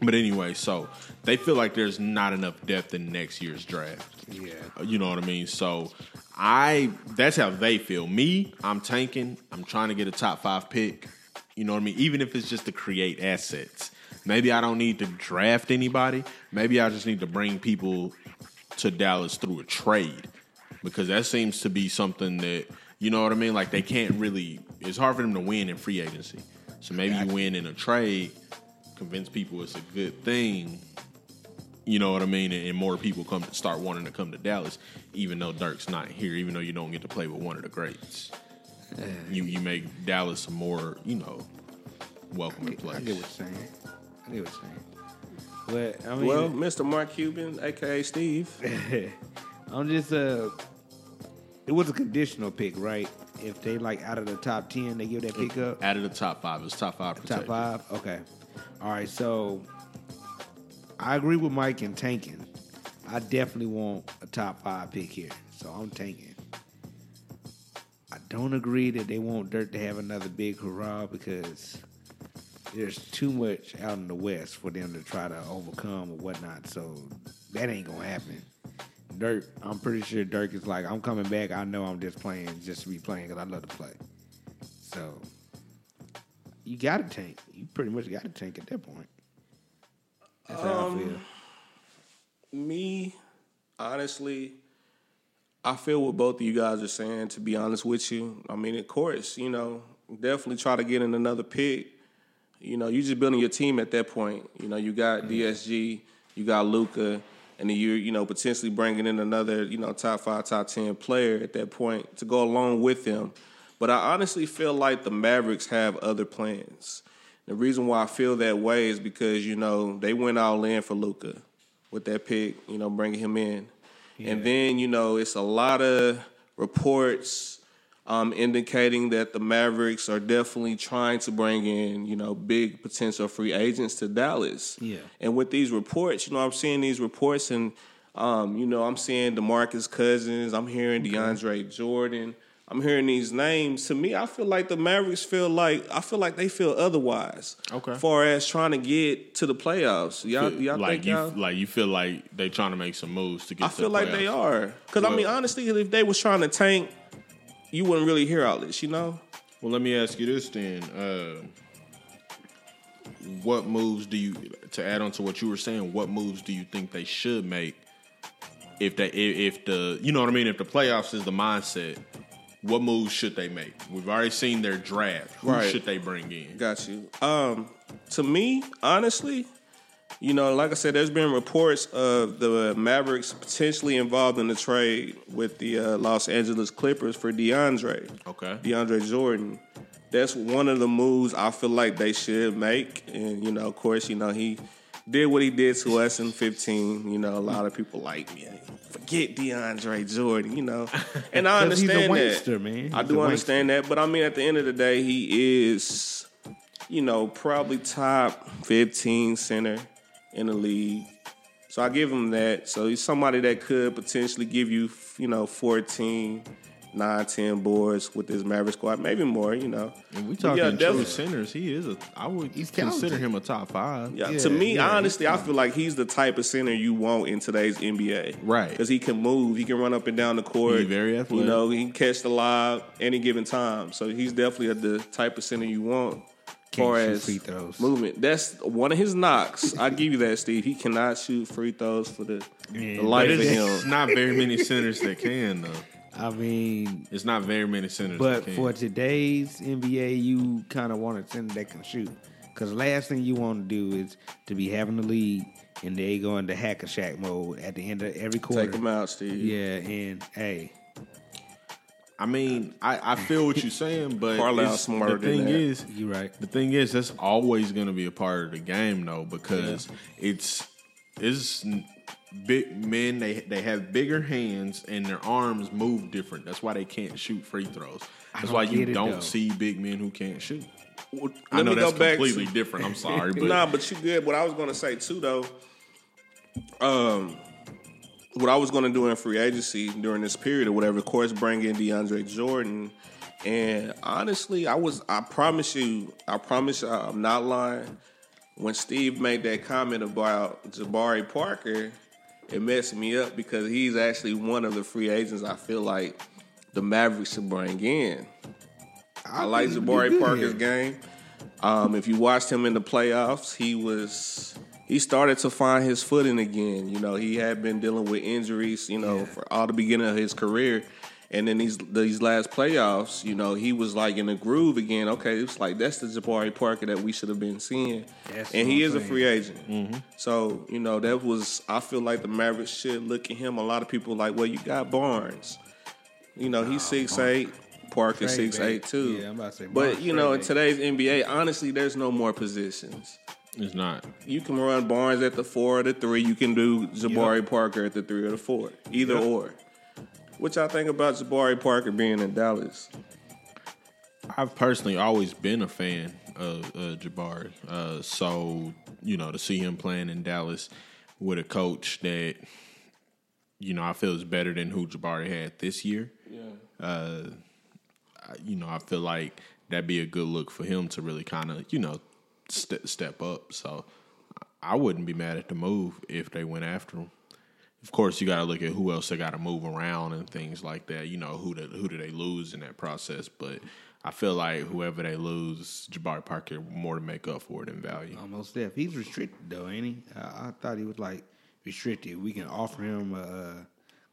but anyway, so they feel like there's not enough depth in next year's draft. Yeah. You know what I mean? So I that's how they feel. Me, I'm tanking. I'm trying to get a top five pick. You know what I mean? Even if it's just to create assets. Maybe I don't need to draft anybody. Maybe I just need to bring people to Dallas through a trade. Because that seems to be something that you know what I mean? Like they can't really it's hard for them to win in free agency. So maybe you win in a trade, convince people it's a good thing, you know what I mean? And, and more people come to start wanting to come to Dallas, even though Dirk's not here, even though you don't get to play with one of the greats. You you make Dallas a more, you know, welcoming I place. get what you're saying. I get what you're saying. But I mean, well, Mr. Mark Cuban, aka Steve. I'm just uh, it was a conditional pick, right? If they like out of the top ten, they give that pick up. Out of the top five, it's top five Top five? Okay. All right, so I agree with Mike and tanking. I definitely want a top five pick here. So I'm tanking. I don't agree that they want Dirt to have another big hurrah because there's too much out in the West for them to try to overcome or whatnot. So that ain't gonna happen. Dirk, I'm pretty sure Dirk is like, I'm coming back. I know I'm just playing just to be playing because I love to play. So you got to tank. You pretty much got to tank at that point. That's how I um, feel. Me, honestly, I feel what both of you guys are saying, to be honest with you. I mean, of course, you know, definitely try to get in another pick. You know, you're just building your team at that point. You know, you got DSJ, you got Luka, and then you're you know potentially bringing in another you know top five, top ten player at that point to go along with them. But I honestly feel like the Mavericks have other plans. The reason why I feel that way is because you know they went all in for Luka with that pick, you know, bringing him in, and then you know it's a lot of reports um, indicating that the Mavericks are definitely trying to bring in, you know, big potential free agents to Dallas. Yeah. And with these reports, you know, I'm seeing these reports, and um, you know, I'm seeing Demarcus Cousins, I'm hearing DeAndre Jordan, I'm hearing these names. To me, I feel like the Mavericks feel like I feel like they feel otherwise. Okay. Far as trying to get to the playoffs, y'all, y'all like think you y'all? like you feel like they trying to make some moves to get. I to feel like they are. Because I mean, honestly, if they was trying to tank, you wouldn't really hear outlets, you know. Well, let me ask you this then: uh, What moves do you to add on to what you were saying? What moves do you think they should make if they if, if the you know what I mean? If the playoffs is the mindset, what moves should they make? We've already seen their draft. Who Right. should they bring in? Got you. Um, to me, honestly, you know, like I said, there's been reports of the Mavericks potentially involved in the trade with the uh, Los Angeles Clippers for DeAndre. Okay. DeAndre Jordan. That's one of the moves I feel like they should make. And, you know, of course, you know, he did what he did to us in 15. You know, a lot of people like, me. forget DeAndre Jordan, you know. And I 'Cause he's a understand wankster, that. man. I He's do a understand that. But I mean, at the end of the day, he is, you know, probably top 15 center in the league. So I give him that. So he's somebody that could potentially give you, you know, 14, 9, 10 boards with this Maverick squad, maybe more, you know. And we But talking yeah, true centers. He is a. I would He's consider him a top five. Yeah, Yeah, to me, yeah, honestly, I feel like he's the type of center you want in today's NBA. Right. Because he can move, he can run up and down the court. He's very athletic. You know, he can catch the lob any given time. So he's definitely the type of center you want. Can't far as free throws. movement, that's one of his knocks. I give you that, Steve. He cannot shoot free throws for the, Yeah, the life But of it's him. not very many centers that can though. I mean, It's not very many centers. but that can. for today's NBA, you kind of want a center that can shoot. Because last thing you want to do is to be having the lead and they go into hack a Shaq mode at the end of every quarter. Take him out, Steve. Yeah, and hey, I mean, I, I feel what you're saying, but it's- smarter the than thing that. is, you right. the thing is, that's always going to be a part of the game, though, because it's it's big men. They they have bigger hands and their arms move different. That's why they can't shoot free throws. That's don't why you it, don't though. see big men who can't shoot. I Let know me go that's back completely to- different. I'm sorry, but nah, but you good. What I was gonna say too, though, um, what I was gonna do in free agency during this period or whatever, of course, bring in DeAndre Jordan. And honestly, I was, I promise you, I promise you, I'm not lying. When Steve made that comment about Jabari Parker, it messed me up because he's actually one of the free agents I feel like the Mavericks should bring in. I, like Jabari Parker's game. Um, if you watched him in the playoffs, he was he started to find his footing again. You know, he had been dealing with injuries, you know, for all the beginning of his career. And then these these last playoffs, you know, he was like in a groove again. Okay, it's like that's the Jabari Parker that we should have been seeing. That's and he I'm is a free agent. Mm-hmm. So, you know, that was I feel like the Mavericks should look at him. A lot of people like, well, you got Barnes. You know, he's six eight. Parker six eight too. Yeah, I'm about to say But you know, in today's NBA, honestly, there's no more positions. It's not. You can run Barnes at the four or the three. You can do Jabari Parker at the three or the four. Either Yep. or. What y'all think about Jabari Parker being in Dallas? I've personally always been a fan of uh, Jabari. Uh, so, you know, to see him playing in Dallas with a coach that, you know, I feel is better than who Jabari had this year. Uh, you know, I feel like that'd be a good look for him to really kind of, you know, ste step up. So I wouldn't be mad at the move if they went after him. Of course, you got to look at who else they got to move around and things like that. You know, who do, who do they lose in that process? But I feel like whoever they lose, Jabari Parker more to make up for it in value. Almost there. He's restricted though, ain't he? I, I thought he was like restricted. We can offer him a, uh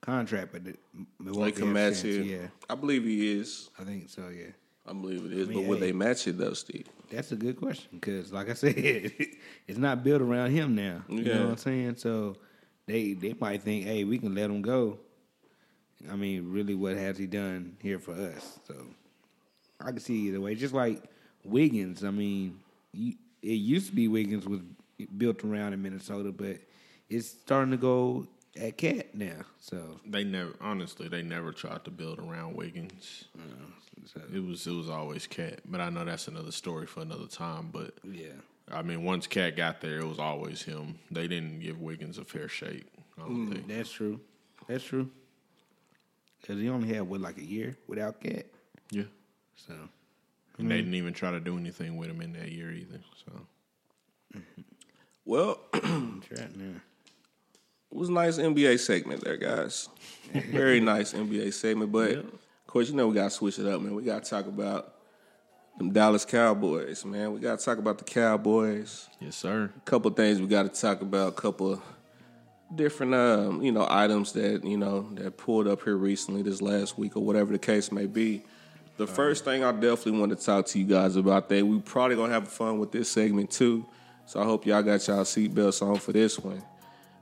contract, but the- Milwaukee Like can has a match chance. Yeah, I believe he is. I think so. Yeah, I believe it is. mean, but would hey. they match it though, Steve? that's a good question because, like I said, it's not built around him now. You Yeah. know what I'm saying? So they they might think, hey, we can let him go. I mean, really, what has he done here for us? So I can see either way. Just like Wiggins, I mean, you, it used to be Wiggins was built around in Minnesota, but it's starting to go at KAT now. So They never, honestly, they never tried to build around Wiggins. so, It was, it was always KAT. But I know that's another story for another time. But yeah, I mean, once KAT got there, it was always him. They didn't give Wiggins a fair shake. I don't mm, think. that's true. That's true. Because he only had what like a year without KAT. Yeah. So And they didn't even try to do anything with him in that year either. So mm-hmm. Well, I'm trying now. It was a nice NBA segment there, guys. Very nice NBA segment. But of course, you know we gotta switch it up, man. We gotta talk about them Dallas Cowboys, man. We gotta talk about the Cowboys. yes, sir. A couple things we gotta talk about. A couple different, um, you know, items that you know that pulled up here recently, this last week or whatever the case may be. The first thing I definitely want to talk to you guys about that we probably gonna have fun with this segment too. So I hope y'all got y'all seatbelts on for this one.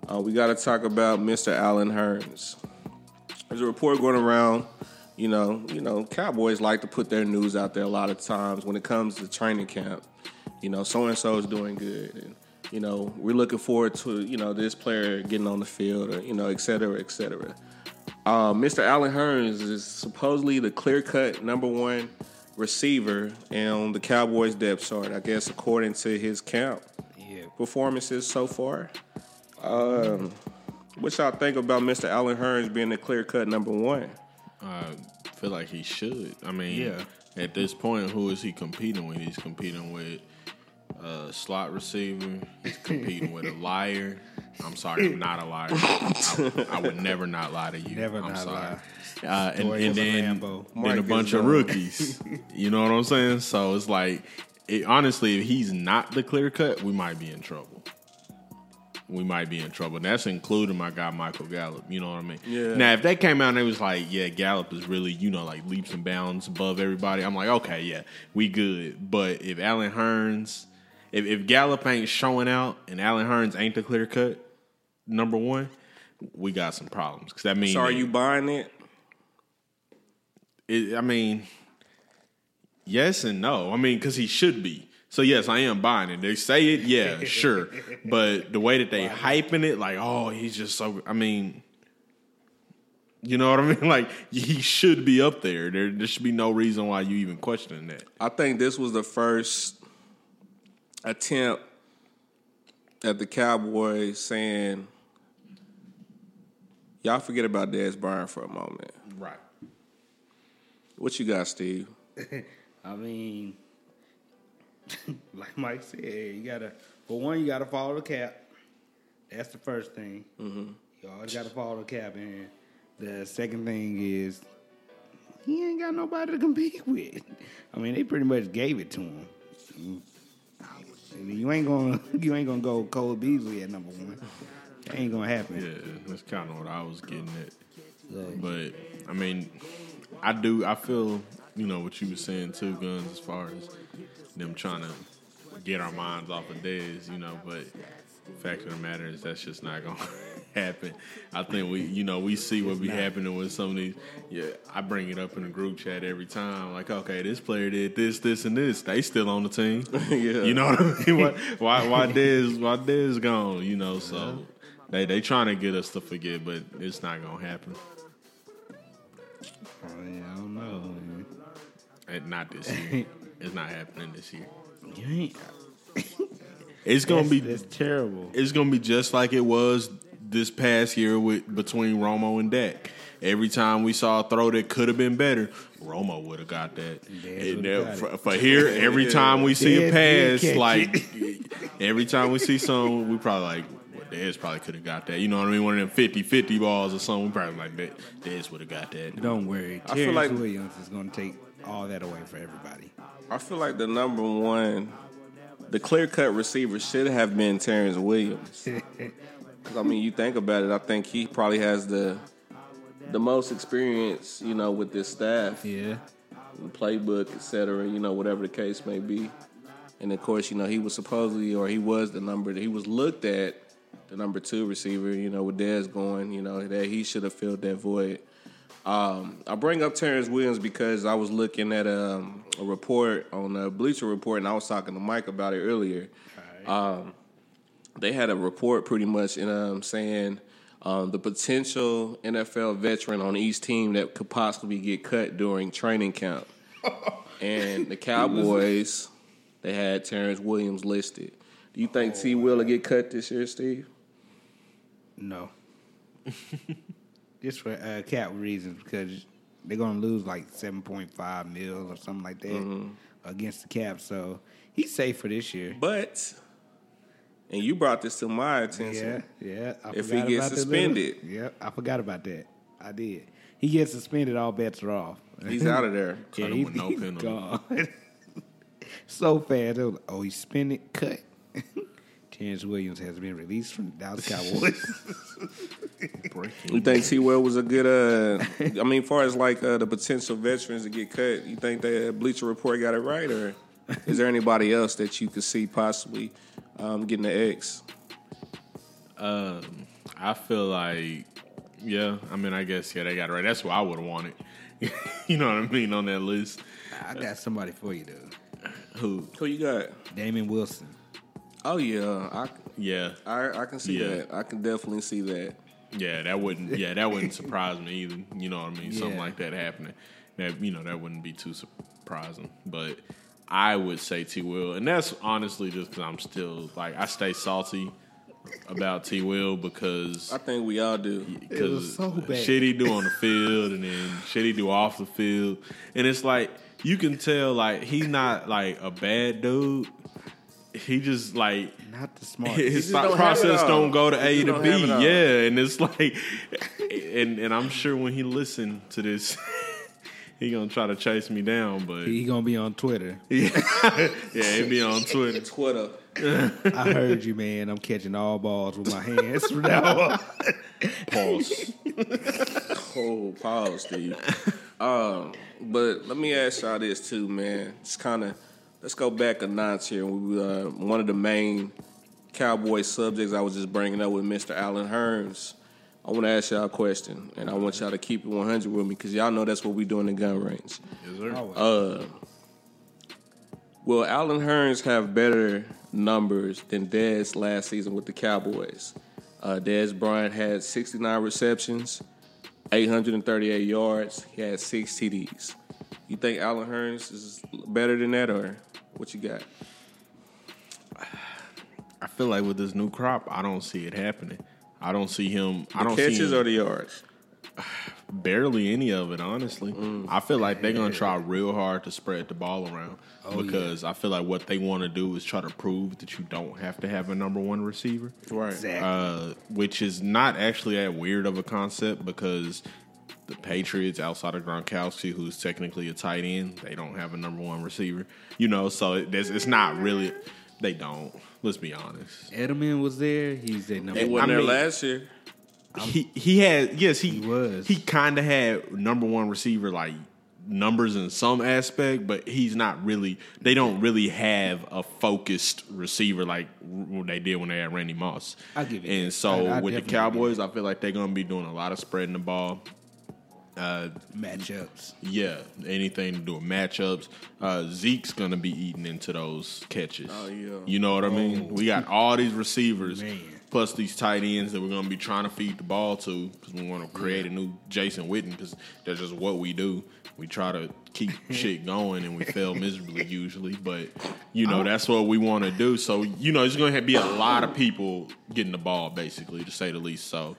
Uh, we got to talk about Mr. Allen Hurns. There's a report going around. You know, you know, Cowboys like to put their news out there a lot of times when it comes to training camp. You know, so and so is doing good, and you know, we're looking forward to you know this player getting on the field, or you know, et cetera, et cetera. Uh, Mr. Allen Hurns is supposedly the clear-cut number one receiver on the Cowboys depth chart. I guess according to his camp Yeah, performances so far. Um, what y'all think about Mr. Allen Hurns being the clear cut number one? I feel like he should. I mean, Yeah. at this point, who is he competing with? He's competing with a slot receiver. He's competing with a liar. I'm sorry, I'm not a liar. I, I would never not lie to you. Never I'm not sorry. lie. Uh, and, and then, Lambo. then a bunch of rookies. you know what I'm saying? So it's like, it, honestly, if he's not the clear cut, we might be in trouble. We might be in trouble. And that's including my guy Michael Gallup. You know what I mean? Yeah. Now, if they came out and it was like, yeah, Gallup is really, you know, like leaps and bounds above everybody, I'm like, okay, yeah, we good. But if Allen Hurns, if, if Gallup ain't showing out and Allen Hurns ain't the clear cut number one, we got some problems. Because that means, So are you buying it? it, I mean, yes and no. I mean, because he should be. So yes, I am buying it. They say it, yeah, sure. But the way that they hyping it, like, oh, he's just so. I mean, you know what I mean? Like, he should be up there. There, there should be no reason why you even questioning that. I think this was the first attempt at the Cowboys saying, "Y'all forget about Dez Bryant for a moment." Right. What you got, Steve? I mean, like Mike said, you gotta for one, you gotta follow the cap. That's the first thing. Mm-hmm. You always gotta follow the cap, and the second thing is he ain't got nobody to compete with. I mean, they pretty much gave it to him. I mean, You ain't gonna you ain't gonna go Cole Beasley at number one. That ain't gonna happen. Yeah, that's kind of what I was getting at. But I mean, I do. I feel you know what you were saying too, guns. As far as them trying to get our minds off of Dez, you know. But fact of the matter is that's just not gonna happen. I think we, you know, we see what be happening with some of these. Yeah, I bring it up in the group chat every time. Like, okay, this player did this, this, and this. They still on the team. Yeah. You know what I mean? Why, why, why Dez, why Dez gone? You know, so. They they trying to get us to forget, but it's not gonna happen. Oh, I don't know. And not this year. It's not happening this year. You ain't. It's gonna be That's terrible. it's gonna be just like it was this past year with between Romo and Dak. Every time we saw a throw that could have been better, Romo would have got that. Dez And would've got for, for here, every time we see a Dez did pass, like every time we see some, we probably like, well, Dez probably could have got that. You know what I mean? One of them 50-50 balls or something. We probably like that. Dez would have got that. Don't worry. I feel Terrence like- Williams is going to take all that away for everybody. I feel like the number one, the clear cut receiver should have been Terrence Williams. Because I mean, you think about it, I think he probably has the the most experience, you know, with this staff, Yeah. the playbook, et cetera. You know, whatever the case may be. And of course, you know, he was supposedly or he was the number that he was looked at the number two receiver. You know, with Dez going, you know that he should have filled that void. Um, I bring up Terrence Williams because I was looking at a, a report on the Bleacher Report, and I was talking to Mike about it earlier. Um, they had a report pretty much in um, saying um, the potential NFL veteran on each team that could possibly get cut during training camp. and the Cowboys, they had Terrence Williams listed. Do you think T. Will will get cut this year, Steve? No. Just for uh, cap reasons, because they're going to lose like 7.5 mil or something like that Mm-hmm. against the cap. So he's safe for this year. But, and you brought this to my attention. Yeah, yeah. I If forgot he gets about that suspended. little- Yep, I forgot about that. I did. He gets suspended, all bets are off. He's out of there. yeah, him he, with no he's penalty. gone. so fast. It was oh, he's suspended, cut. Terrence Williams has been released from the Dallas Cowboys. You think T. Will was a good? uh I mean, far as like uh, the potential veterans to get cut, you think that Bleacher Report got it right, or is there anybody else that you could see possibly um, getting the X? Um, I feel like, yeah. I mean, I guess yeah, they got it right. That's what I would have wanted. you know what I mean on that list. I got somebody for you, though. Who? Who you got? Damien Wilson. Oh yeah, I Yeah, I, I can see Yeah. that. I can definitely see that. yeah. That wouldn't. Yeah, that wouldn't surprise me either. You know what I mean? Something like that happening. That you know that wouldn't be too surprising. But I would say T. Will, and that's honestly just because I'm still like I stay salty about T. Will because I think we all do. Because so bad. shit he do on the field and then shit he do off the field, and it's like you can tell like he's not like a bad dude. He just like Not the smart. his thought don't process don't go to He A to don't B. have it all. Yeah, and it's like, and and I'm sure when he listened to this, he gonna try to chase me down, but he gonna be on Twitter. Yeah, yeah, he be on Twitter. Twitter. I heard you, man. I'm catching all balls with my hands from now on. Pause. Oh, pause, Steve. um, but let me ask y'all this too, man. It's kind of let's go back a notch here. We, uh, one of the main cowboy subjects I was just bringing up with Mr. Allen Hurns. I want to ask y'all a question, and I want y'all to keep it 100 with me because y'all know that's what we do in the gun range. Yes, sir. Uh, will Allen Hurns have better numbers than Dez last season with the Cowboys? Uh, Dez Bryant had 69 receptions, 838 yards. He had six TDs. You think Allen Hurns is better than that, or what you got? I feel like with this new crop, I don't see it happening. I don't see him. I don't see Catches him, or the yards? barely any of it. Honestly, Mm. I feel like they're gonna try real hard to spread the ball around Oh, because I feel like what they want to do is try to prove that you don't have to have a number one receiver. Right. Exactly. uh, which is not actually that weird of a concept because the Patriots, outside of Gronkowski, who's technically a tight end, they don't have a number one receiver. You know, so it, it's not really. They don't. Let's be honest. Edelman was there. He's a number He one. wasn't I there last year. He he had yes he, He was. he kind of had number one receiver like numbers in some aspect, but he's not really. They don't really have a focused receiver like what they did when they had Randy Moss. I'll give you And that. so I- I with the definitely give you Cowboys, I feel like they're going to be doing a lot of spreading the ball. Uh, matchups. yeah, anything to do with matchups. Uh, Zeke's gonna be eating into those catches. Oh, yeah. you know what I mean. We got all these receivers, Man. plus these tight ends that we're gonna be trying to feed the ball to because we want to create a new Jason Witten because that's just what we do. We try to keep shit going and we fail miserably usually, but you know that's what we want to do. So you know, it's going to be a lot of people getting the ball, basically, to say the least. So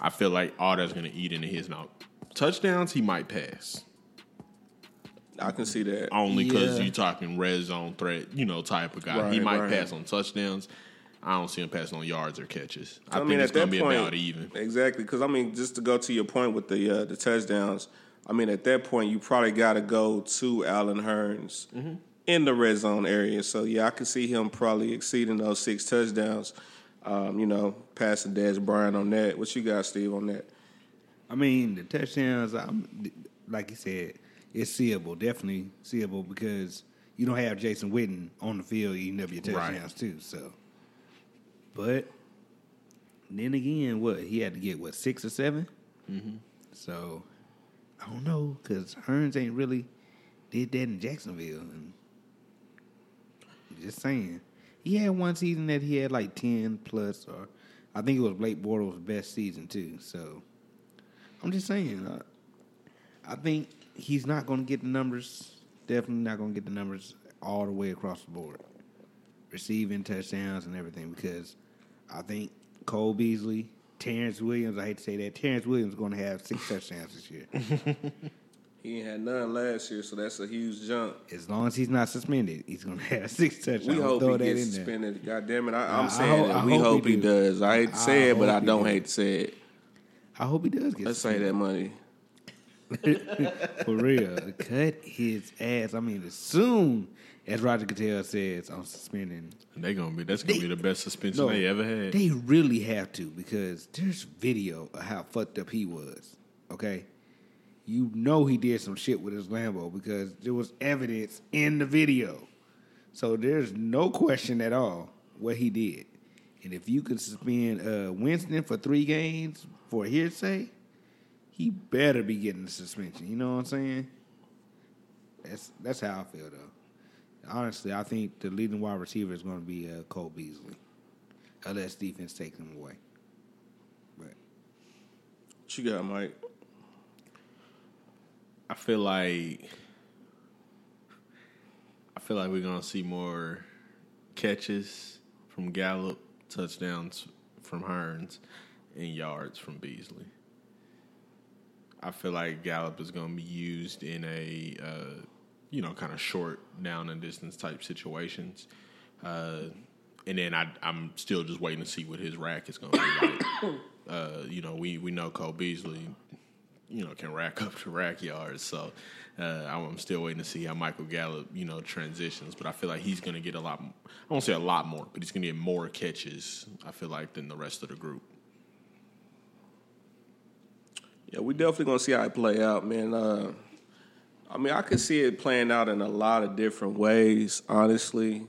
I feel like all that's going to eat into his now. Touchdowns, he might pass I can see that. only because Yeah. you talking red zone threat, you know, type of guy. he might right. pass on touchdowns. I don't see him passing on yards or catches. I, I, think mean, it's going to be point, about even. Exactly, because I mean, just to go to your point with the uh, the touchdowns, I mean, at that point, you probably got to go to Allen Hurns Mm-hmm. in the red zone area. So yeah, I can see him probably exceeding those six touchdowns. Um, you know, passing Dez Bryant on that. What you got, Steve, on that? I mean, the touchdowns, I'm, like you said, it's seeable, definitely seeable because you don't have Jason Witten on the field eating up your Right. touchdowns too. So, but then again, what he had to get what six or 7 mm-hmm. So I don't know because Hurns ain't really did that in Jacksonville. And just saying, he had one season that he had like ten plus, or I think it was Blake Bortles' best season too. So I'm just saying, uh, I think he's not going to get the numbers. Definitely not going to get the numbers all the way across the board, receiving touchdowns and everything. Because I think Cole Beasley, Terrence Williams. I hate to say that Terrence Williams is going to have six touchdowns this year. He ain't had none last year, so that's a huge jump. As long as he's not suspended, he's going to have six touchdowns. We hope Throw he that gets there. suspended. God damn it. I, I- I'm I saying hope- that I we hope hope he he do. does. I hate to I say it, but I don't do. hate to say it. I hope he does get Let's say that money. For real. Cut his ass. I mean, as soon as Roger Goodell says I'm suspending, They gonna be that's gonna They- be the best suspension no, they ever had. They really have to because there's video of how fucked up he was. Okay? You know he did some shit with his Lambo because there was evidence in the video. So there's no question at all what he did. And if you could suspend uh, Winston for three games for hearsay, he better be getting the suspension. You know what I'm saying? That's that's how I feel though. Honestly, I think the leading wide receiver is going to be uh, Cole Beasley, unless defense takes him away. But What you got, Mike? I feel like I feel like we're gonna see more catches from Gallup, touchdowns from Hurns, and yards from Beasley. I feel like Gallup is gonna be used in a uh, you know kind of short down and distance type situations. Uh, and then I, I'm still just waiting to see what his rack is going to be like. uh, you know, we, we know Cole Beasley you know, can rack up to rack yards. So uh, I'm still waiting to see how Michael Gallup, you know, transitions. But I feel like he's going to get a lot. I won't say a lot more, but he's going to get more catches. I feel like than the rest of the group. Yeah, we definitely gonna see how it play out, man. Uh, I mean, I could see it playing out in a lot of different ways, honestly.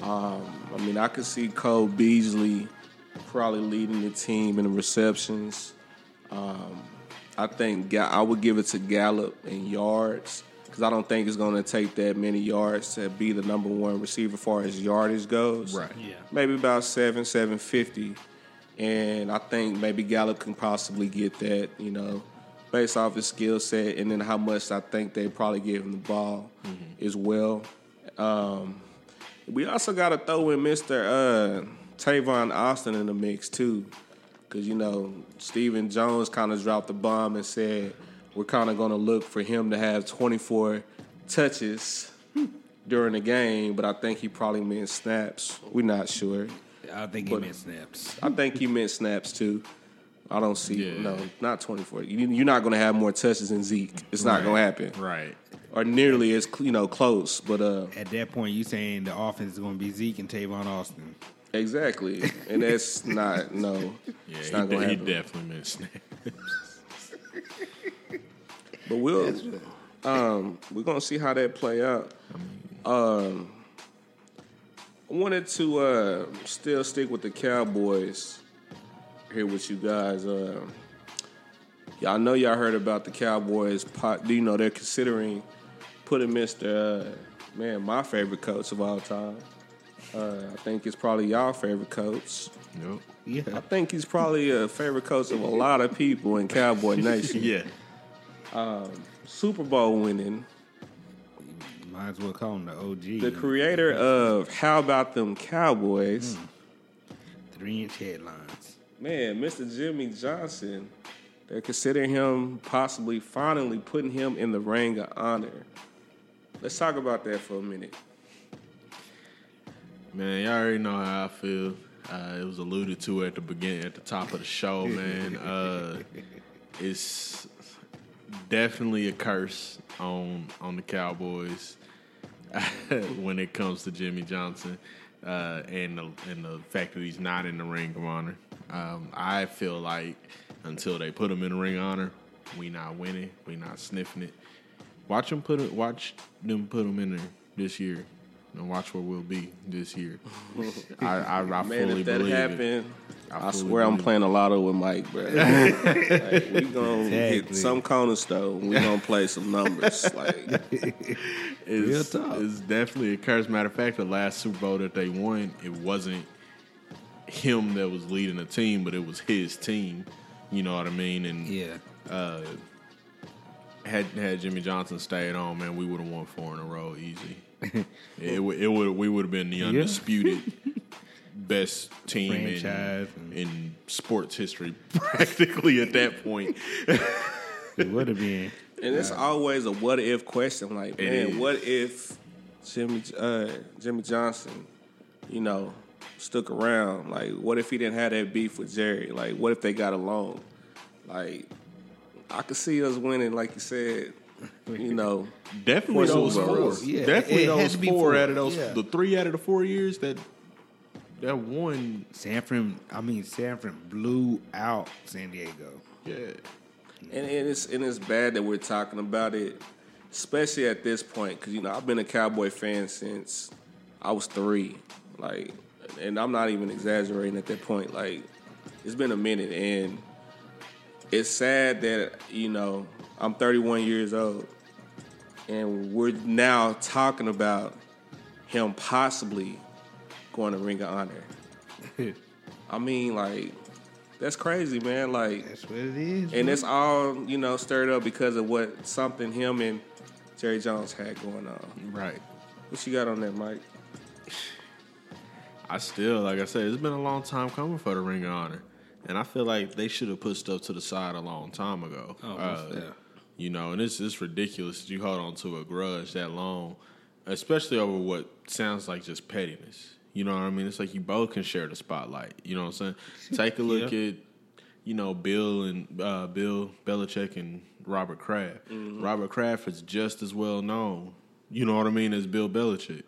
Um, I mean, I could see Cole Beasley probably leading the team in the receptions. Um, I think Ga- I would give it to Gallup in yards because I don't think it's going to take that many yards to be the number one receiver as far as yardage goes. Right. Yeah. Maybe about seven, seven fifty, and I think maybe Gallup can possibly get that. You know, based off his skill set, and then how much I think they probably give him the ball as well. Um, we also got to throw in Mister uh, Tavon Austin in the mix too, because you know Stephen Jones kind of dropped the bomb and said we're kind of going to look for him to have 24 touches during the game, but I think he probably meant snaps. We're not sure. I think he meant snaps. I think he meant snaps too. I don't see Yeah. no, not 24. You- You're not going to have more touches than Zeke. It's not going to happen, Right. or nearly as you know close. But uh, At that point, you saying the offense is going to be Zeke and Tavon Austin. exactly, and that's not no. Yeah, it's he, not going de- to he happen. definitely meant snap. But we'll um, we're gonna see how that play out. Um, I wanted to uh, still stick with the Cowboys here with you guys. Uh, y'all know y'all heard about the Cowboys. Pot, you know they're considering putting Mister uh, man, my favorite coach of all time. Uh, I think it's probably y'all favorite coach. Nope. Yeah. I think he's probably a favorite coach of a lot of people in Cowboy Nation. Yeah. Super Bowl winning. Might as well call him the OG. The creator of How About Them Cowboys, Three inch headlines. man, Mr. Jimmy Johnson, they're considering him possibly finally putting him in the ring of honor. Let's talk about that for a minute. Man, y'all already know how I feel. Uh, it was alluded to at the beginning, at the top of the show, man. Uh, it's definitely a curse on on the Cowboys when it comes to Jimmy Johnson uh, and the and the fact that he's not in the Ring of Honor. Um, I feel like until they put him in the Ring of Honor, we not winning, we not sniffing it. Watch them put it. Watch them put him in there this year, and watch where we'll be this year. I I, I Man, fully if that believe it. Happened, I, swear I'm playing a lotto with Mike, bro. like, we gonna hit Exactly. some corner store. We gonna play some numbers. Like It's, Real talk. it's definitely a curse. Matter of fact, the last Super Bowl that they won, it wasn't him that was leading the team, but it was his team. You know what I mean? And Yeah. Uh, had had Jimmy Johnson stayed on, man, we would have won four in a row easy. it it would we would have been the undisputed best team in, and- in sports history, practically at that point. It would have been. And it's always a what if question. Like, man, what if Jimmy uh, Jimmy Johnson, you know, stuck around? Like, what if he didn't have that beef with Jerry? Like, what if they got along? Like, I could see us winning, like you said. You know, Definitely those four. Yeah, Definitely it those four, four. out of those Yeah. the three out of the four years that that one. San Fran, I mean, San Fran blew out San Diego. Yeah. and, and it's and it's bad that we're talking about it, especially at this point, because you know I've been a Cowboy fan since I was three. Like, and I'm not even exaggerating at that point. Like, it's been a minute, and it's sad that you know I'm 31 years old, and we're now talking about him possibly going to Ring of Honor. I mean, like, that's crazy, man. Like, That's what it is. and bro. it's all you know stirred up because of what something him and Jerry Jones had going on. Right. What you got on that, Mike? I still, like I said, it's been a long time coming for the Ring of Honor, and I feel like they should have put stuff to the side a long time ago. Oh, Uh, yeah. You know, and it's it's ridiculous that you hold on to a grudge that long, especially over what sounds like just pettiness. You know what I mean? It's like you both can share the spotlight. You know what I'm saying? Take a look at, you know, Bill and uh, Bill Belichick and Robert Kraft. Robert Kraft is just as well known. You know what I mean as Bill Belichick.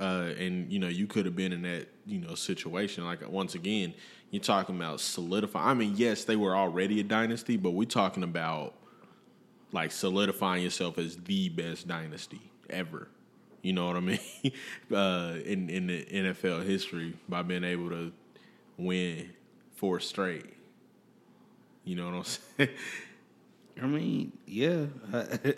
Uh, and you know you could have been in that you know situation. Like once again, you're talking about solidify. I mean, yes, they were already a dynasty, but we're talking about like solidifying yourself as the best dynasty ever. You know what I mean? uh, in in the NFL history by being able to win four straight. You know what I'm saying? I mean, yeah.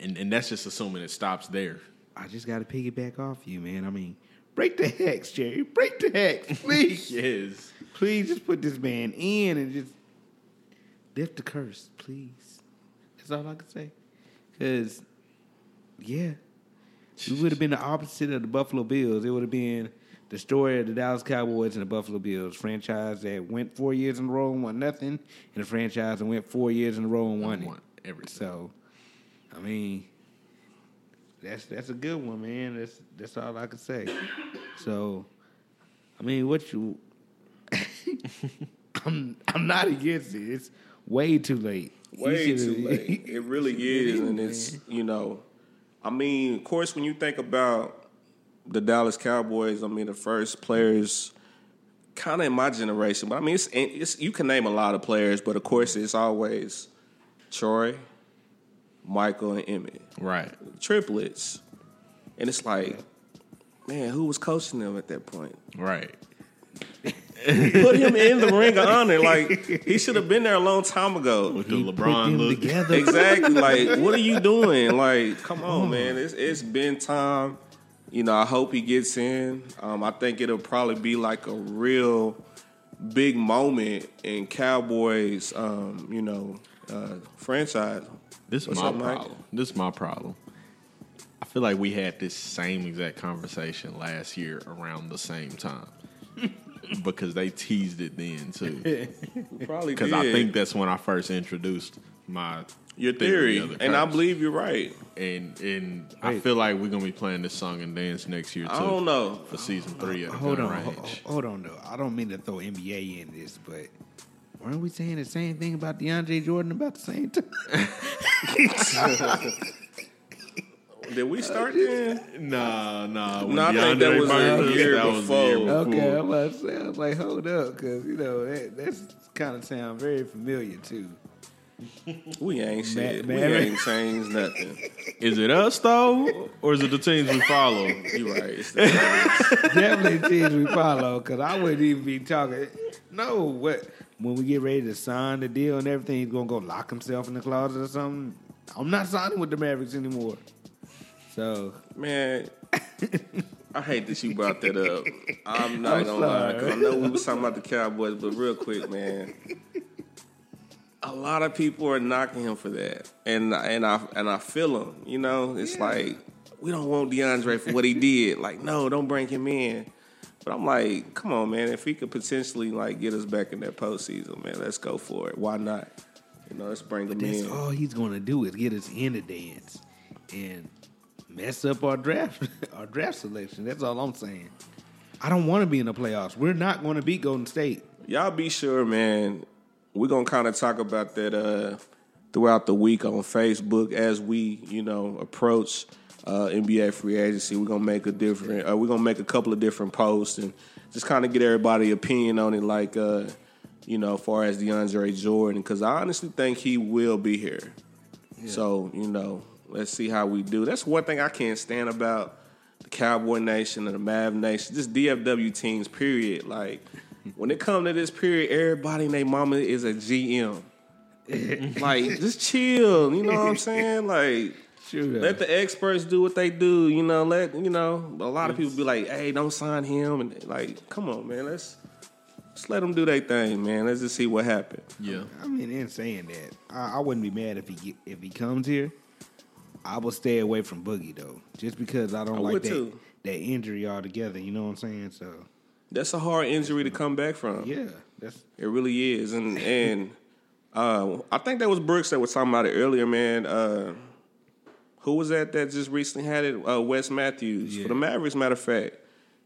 And and that's just assuming it stops there. I just got to piggyback off you, man. I mean, break the hex, Jerry. Break the hex, please. Yes. Please just put this man in and just lift the curse, please. That's all I can say. Because, yeah, we would have been the opposite of the Buffalo Bills. It would have been the story of the Dallas Cowboys and the Buffalo Bills franchise that went four years in a row and won nothing, and the franchise that went four years in a row and won Won it. everything. So, I mean, that's that's a good one, man. That's that's all I can say. So, I mean, what you? I'm I'm not against it. It's way too late. Way too late. It really is, and it's you know, I mean, of course, when you think about the Dallas Cowboys, I mean, the first players, kind of in my generation, but I mean, it's, it's you can name a lot of players, but of course, it's always Troy, Michael, and Emmett, Right. triplets, and it's like, man, who was coaching them at that point? Right. Put him in the Ring of Honor, like he should have been there a long time ago. With the He put LeBron them look. together. exactly. Like, what are you doing? Like, come on, man. It's it's been time. You know, I hope he gets in. Um, I think it'll probably be like a real big moment in Cowboys, um, you know, uh, franchise. This is What's my up, Mike? problem. This is my problem. I feel like we had this same exact conversation last year around the same time. because they teased it then too. Probably Because I think that's when I first introduced my your theory, of the and I believe you're right. and and I feel like we're gonna be playing this song and dance next year too. I don't know. for season three of Hold Gun on, ho- Range. hold on though. I don't mean to throw NBA in this, but weren't we saying the same thing about DeAndre Jordan about the same time? Did we start then? Uh, nah, nah. when No, I think that DeAndre was a Murray- year that was the before. year Okay. I'm about to say, I was like, hold up, because you know that that's kind of sound very familiar too. We ain't shit. Ma- we ain't changed nothing. Is it us though, or is it the teams we follow? You right. It's the Giants. Definitely teams we follow because I wouldn't even be talking. No, what when we get ready to sign the deal and everything, he's gonna go lock himself in the closet or something. I'm not signing with the Mavericks anymore. So Man, I hate that you brought that up. I'm not I'm gonna lie, 'cause I know we was talking about the Cowboys, but real quick, man, a lot of people are knocking him for that, and and I and I feel him. You know, it's like we don't want DeAndre for what he did. Like, no, don't bring him in. But I'm like, come on, man. If he could potentially like get us back in that postseason, man, let's go for it. Why not? You know, let's bring him that's in. all he's gonna do is get us in the dance and mess up our draft our draft selection. That's all I'm saying. I don't want to be in the playoffs. We're not going to beat Golden State. y'all be sure, man. We're gonna kind of talk about that uh, throughout the week on Facebook as we, you know, approach uh, NBA free agency. We're gonna make a different. Uh, we're gonna make a couple of different posts and just kind of get everybody opinion on it, like uh, you know, as far as DeAndre Jordan, because I honestly think he will be here. So you know, let's see how we do. That's one thing I can't stand about the Cowboy Nation and the Mav Nation, just DFW teams. Period. Like when it comes to this period, everybody and their mama is a GM. like just chill. You know what I'm saying? Like. Sure. Let the experts do what they do, you know. Let you know. A lot of people be like, "Hey, don't sign him," and like, come on, man. Let's let's let them do their thing, man. Let's just see what happens. Yeah, I mean, in saying that, I, I wouldn't be mad if he get, if he comes here. I will stay away from Boogie though, just because I don't I like that too. that injury altogether. You know what I'm saying? So That's a hard injury to come back from. yeah, that's It really is, and and uh, I think that was Brooks that was talking about it earlier, man. Uh, who was that that just recently had it? Uh, Wes Matthews for the Mavericks. Matter of fact,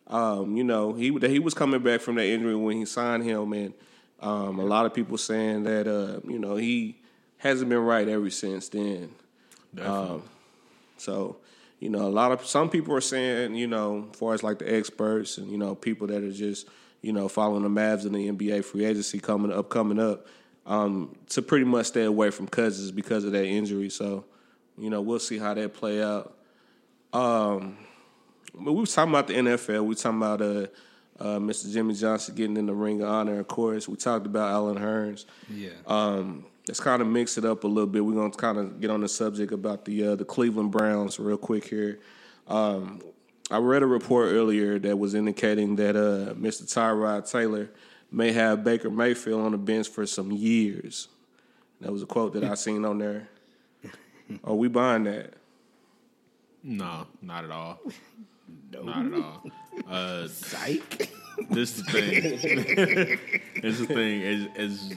um, you know he he was coming back from that injury when he signed him, and um, a lot of people saying that uh, you know he hasn't been right ever since then. Definitely. So, you know, a lot of some people are saying, you know, as far as like the experts and you know people that are just you know following the Mavs and the NBA free agency coming up, coming up, um, to pretty much stay away from Cousins because of that injury. So, you know, we'll see how that play out. Um, but we was talking about the NFL. We were talking about uh, uh, Mr. Jimmy Johnson getting in the Ring of Honor. Of course, we talked about Allen Hurns. yeah. Um, let's kind of mix it up a little bit. We're gonna kind of get on the subject about the uh, the Cleveland Browns real quick here. Um, I read a report earlier that was indicating that uh, Mr. Tyrod Taylor may have Baker Mayfield on the bench for some years. That was a quote that I seen on there. Are we buying that? no, not at all. Not at all. Uh, Psych. this is the thing. this is the thing. As, as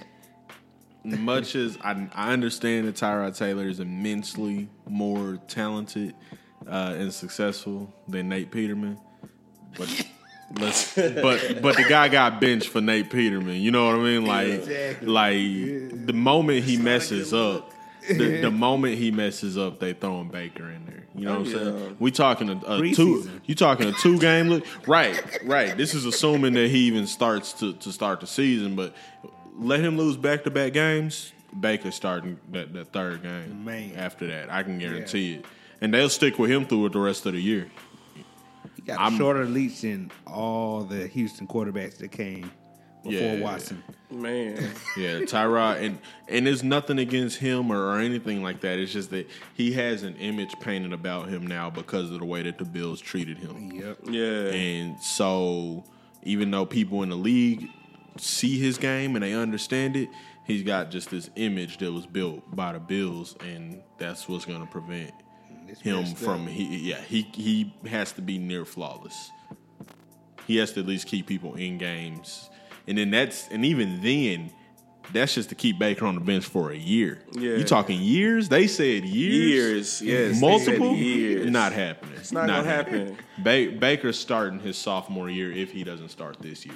much as I, I understand that Tyrod Taylor is immensely more talented uh, and successful than Nate Peterman, but let's but but the guy got benched for Nate Peterman. You know what I mean? Like Exactly. like the moment he messes up. The, the moment he messes up, they throwing Baker in there. You know what I'm saying? We talking a, a two. You talking a two game look? Right, right. This is assuming that he even starts to, to start the season, but let him lose back to back games. Baker starting that, that third game. Man. After that, I can guarantee it, and they'll stick with him through it the rest of the year. He got I'm- a shorter leash than all the Houston quarterbacks that came before Yeah. Watson. Man, Yeah, Tyrod, and and there's nothing against him or, or anything like that. It's just that he has an image painted about him now because of the way that the Bills treated him. Yep. yeah. And so, even though people in the league see his game and they understand it, he's got just this image that was built by the Bills, and that's what's going to prevent It's him from. He, yeah, he he has to be near flawless. He has to at least keep people in games, and then that's and even then. That's just to keep Baker on the bench for a year. Yeah. You talking years? They said Years, years. yes, Multiple? years. Not happening. It's not gonna happen. Ba- Baker's starting his sophomore year if he doesn't start this year.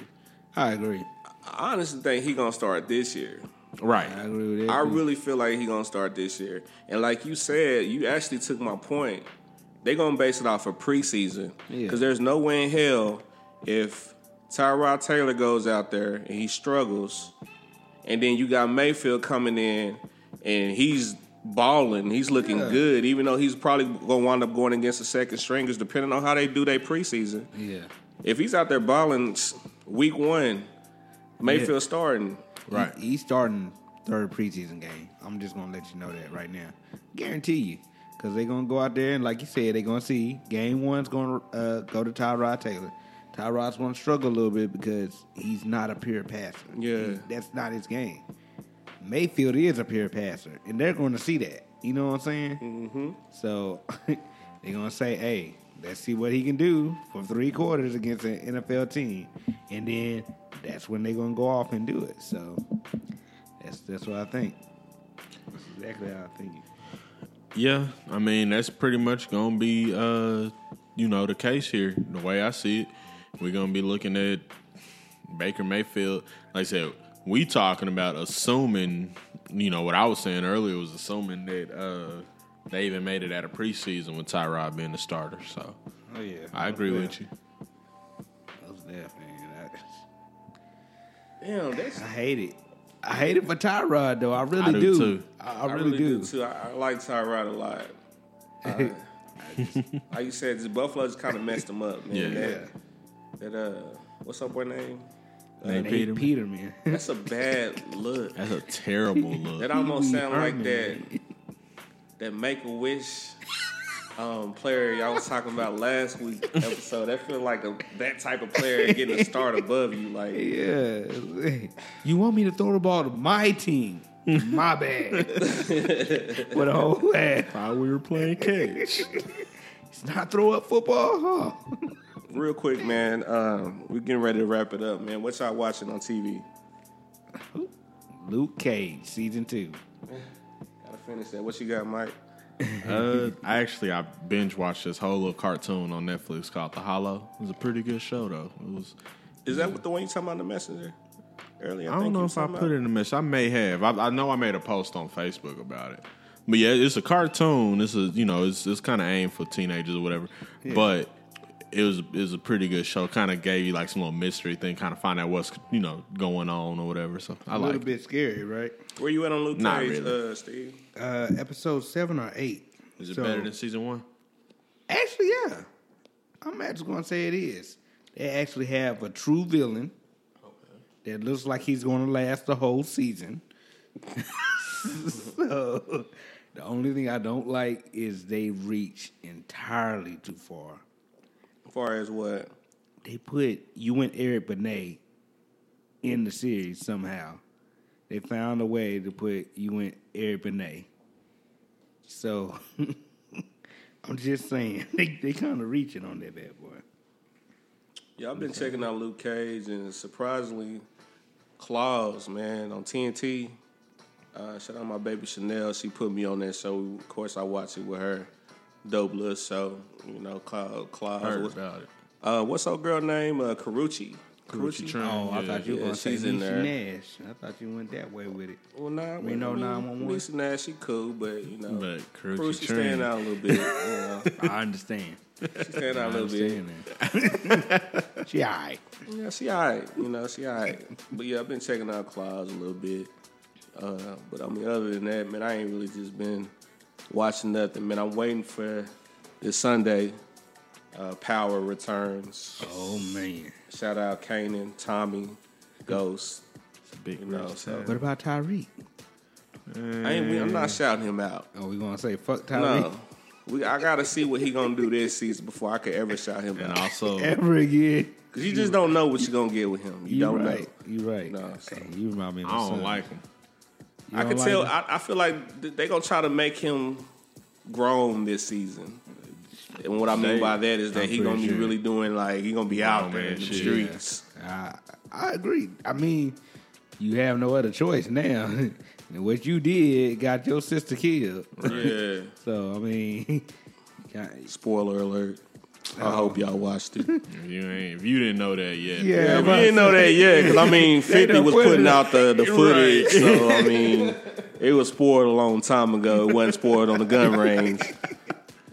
I agree. I honestly think he gonna start this year. Right. I agree with that. I really feel like he gonna start this year. And like you said, you actually took my point. They gonna base it off of preseason Yeah. because there's no way in hell if Tyrod Taylor goes out there and he struggles, and then you got Mayfield coming in and he's balling. He's looking Yeah. good, even though he's probably gonna wind up going against the second stringers, depending on how they do their preseason. Yeah. If he's out there balling week one, Mayfield starting. Right. He, he's starting third preseason game. I'm just gonna let you know that right now. Guarantee you, because they're gonna go out there and, like you said, they're gonna see game one's gonna uh, go to Tyrod Taylor. Tyrod's gonna struggle a little bit because he's not a pure passer. Yeah. He- that's not his game. Mayfield is a pure passer, and they're going to see that. You know what I'm saying? Mm-hmm. So they're going to say, "Hey, let's see what he can do for three quarters against an NFL team," and then that's when they're going to go off and do it. So that's that's what I think. That's exactly how I think. Yeah, I mean that's pretty much gonna be uh, you know, the case here. The way I see it, we're gonna be looking at Baker Mayfield. Like I said, we talking about assuming, you know, what I was saying earlier was assuming that uh they even made it out of preseason with Tyrod being the starter. So Oh yeah, I agree with you. Damn, that's I, I hate it. I hate it for Tyrod though. I really I do, do. too. I, I really, do. too. I, I like Tyrod a lot. Uh, I just- like you said, this Buffalo just kind of messed him up, man. Yeah. That, that uh, what's up, boy name? Nate Nate Peterman. Peterman. That's a bad look. That's a terrible look. That almost sound like that that Make a Wish um, player y'all was talking about last week episode. That feel like a, that type of player getting a start above you. Like Yeah. You want me to throw the ball to my team? My bad. With a whole ass. Thought we were playing catch. It's not throw up football, huh? real quick, man. Um, we're getting ready to wrap it up, man. What y'all watching on TV? Luke Cage, season two. Gotta finish that. What you got, Mike? Uh, I actually I binge watched this whole little cartoon on Netflix called The Hollow. It was a pretty good show though. It was. Is that what the one you talking about the messenger earlier? I don't know if I put it in the message. I may have. I, I know I made a post on Facebook about it. But yeah, it's a cartoon. It's a you know it's it's kind of aimed for teenagers or whatever. But it was it was a pretty good show. Kind of gave you like some little mystery thing. Kind of find out what's you know going on or whatever. So I A like. A little bit scary, right? Where you at on Luke Not Cage, really. uh, Steve? Uh, episode seven or eight. Is it So- better than season one? Actually, yeah. I'm actually going to say it is. They actually have a true villain that looks like he's going to last the whole season. so, the only thing I don't like is they reach entirely too far. As far as what? They put you and Eric Benet in the series somehow. They found a way to put you and Eric Benet. So, I'm just saying, they, they kind of reaching on that bad boy. Yeah, I've been checking out Luke Cage and surprisingly, Claws, man, on TNT. Uh, shout out my baby Chanel. She put me on that show. Of course, I watch it with her. Dope little show. You know, Claws. Heard What's, about it. uh, what's old girl name? Uh, Karrueche. Karrueche Tran. Oh, I Yeah, thought you were yeah, going to say she's in Nisha there. Nash. I thought you went that way with it. Well, nah, We know I mean, 911. Niecy Nash, she cool, but you know, But Karrueche Karrueche Tran. stand out a little bit. You know, I understand. she stand out a little bit. understand that. she all right. Yeah, she alright. You know, she alright. But yeah, I've been checking out Claws a little bit. Uh, but I mean, other than that, man, I ain't really just been watching nothing. Man, I'm waiting for this Sunday. Uh, Power returns. Oh, man. Shout out Kanan, Tommy, Ghost. Big You know, so What about Tariq? I ain't. I'm not shouting him out. Oh, we going to say fuck Tariq No, we. I gotta see what he gonna do this season before I could ever shout him And out. also, ever again? Cause you just don't know what you're gonna get with him. You, You don't right. know. You right. No, so- Hey, you remind me of I don't son. like him. You I can like tell. I, I feel like th- they gonna try to make him grown this season. And what I mean They- by that is that I'm he gonna be sure. really doing like he gonna be oh, out there man in the shit. streets. I, I agree. I mean, you have no other choice now. and what you did got your sister killed. Yeah. so I mean, kinda- Spoiler alert. I oh. hope y'all watched it. If you ain't, if you didn't know that yet, Yeah. Yeah, I'm we about didn't know that yet because I mean, Fifty was putting out the the footage, so I mean, it was spoiled a long time ago. It wasn't spoiled on the gun range.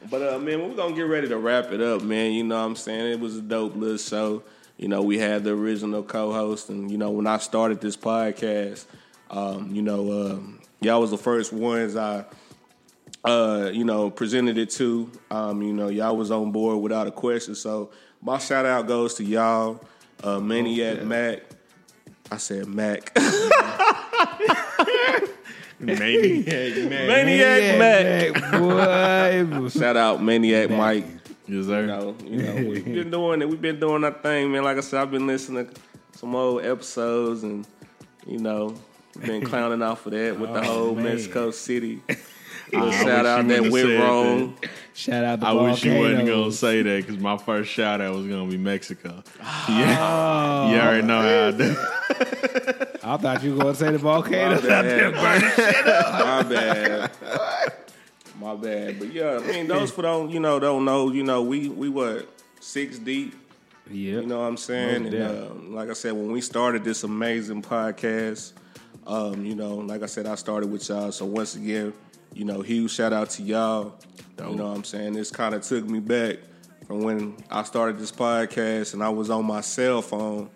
But uh, man, we're gonna get ready to wrap it up, man. You know what I'm saying? It was a dope little show. You know, we had the original co-host, and you know, when I started this podcast, um, you know, um, y'all was the first ones I, uh, you know, presented it to. Um, you know, y'all was on board without a question. So my shout out goes to y'all, uh, Maniac Mac. I said Mac. Maniac, man. Maniac Mac. boy. Shout out Maniac Mike. Yes, sir. You know, you know, we've been doing it. We've been doing our thing, man. Like I said, I've been listening to some old episodes, and you know, been clowning off of that with the Oh, whole man. Mexico City. I Little wish shout out wouldn't that have went said wrong. Shout out to I wish you wasn't gonna say that because my first shout out was gonna be Mexico. Yeah, oh, you already know how I do. I thought you were going to say the My volcanoes. bad. My bad. My bad. But yeah, I mean, those who don't, you know, don't know, you know, we we what six deep. Yeah. You know what I'm saying? And uh, like I said, when we started this amazing podcast, um, you know, like I said, I started with y'all. So once again, you know, huge shout out to y'all. You know what I'm saying? This kind of took me back from when I started this podcast and I was on my cell phone,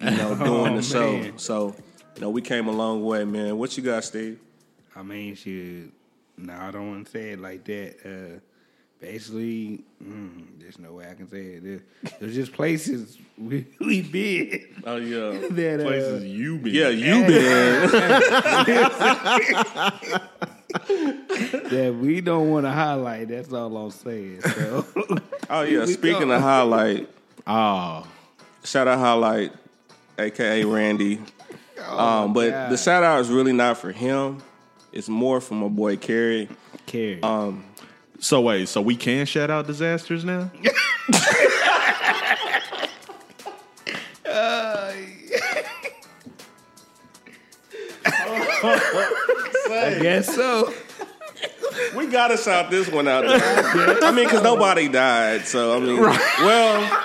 you know, doing Oh, the show. So, you know, we came a long way, man. What you got, Steve? I mean, shoot. No, I don't want to say it like that. Uh, basically, mm, there's no way I can say it. There, there's just places we, we been Oh yeah. that uh, Places you been. Yeah, you been. that we don't want to highlight. That's all I'm saying. So, Oh yeah. Speaking of highlight, Oh, shout out highlight, aka Randy. Um, but Oh God. the shout out is really not for him. It's more for my boy Kerry. Carrie. so wait, so we can shout out disasters now? I guess so. We gotta shout this one out. There. I mean, because nobody died. So I mean, well,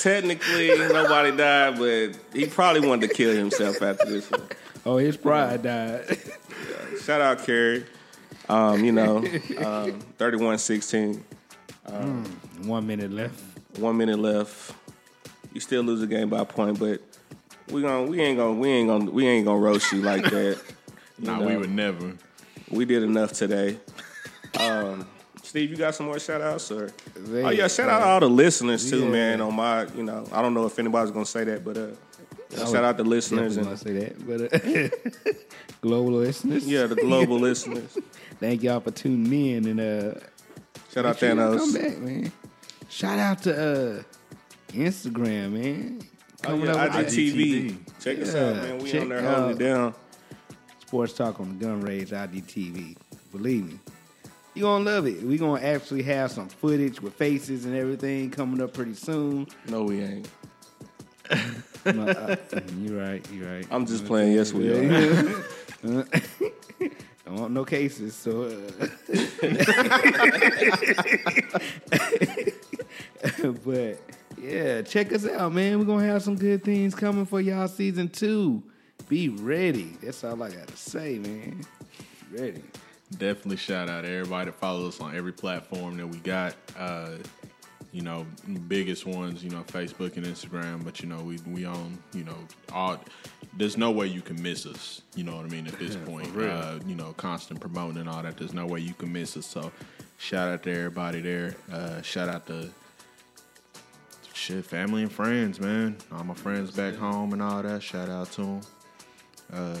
technically nobody died, but he probably wanted to kill himself after this one. Oh, his pride died. Shout out Kerry. Um, you know, um, thirty-one sixteen. One minute left. One minute left. You still lose the game by a point, but we gon' we ain't gonna we ain't gonna we ain't gonna roast you like that. You Nah, know, we would never. we did enough today. Um, Steve, you got some more shout outs or Oh yeah, shout out to all the listeners too, Yeah. man. On my, you know, I don't know if anybody's gonna say that, but uh, shout out the listeners and say that, but uh, global listeners. yeah, the global listeners. Thank y'all for tuning in and uh, Shout out y'all Come back, man. Shout out to uh, Instagram, man. Oh, Coming yeah, up with IGTV. Check us out, man. We check on there holding it down. Sports Talk on the Gun Range IGTV. Believe me. You're gonna love it. We're gonna actually have some footage with faces and everything coming up pretty soon. No, we ain't. No, uh, you're right, you're right. I'm just playing. Yes, we are. Don't want no cases, so. Uh, but yeah, check us out, man. We're gonna have some good things coming for y'all season two. Be ready. That's all I gotta say, man. Ready. Definitely shout out to everybody that follows us on every platform that we got. Uh, you know, biggest ones, you know, Facebook and Instagram, but you know, we we own, you know, all there's no way you can miss us. You know what I mean? At this point, uh, you know, constant promoting and all that. There's no way you can miss us. So, shout out to everybody there. Uh, shout out to shit, family and friends, man. All my friends back home and all that. Shout out to them. Uh,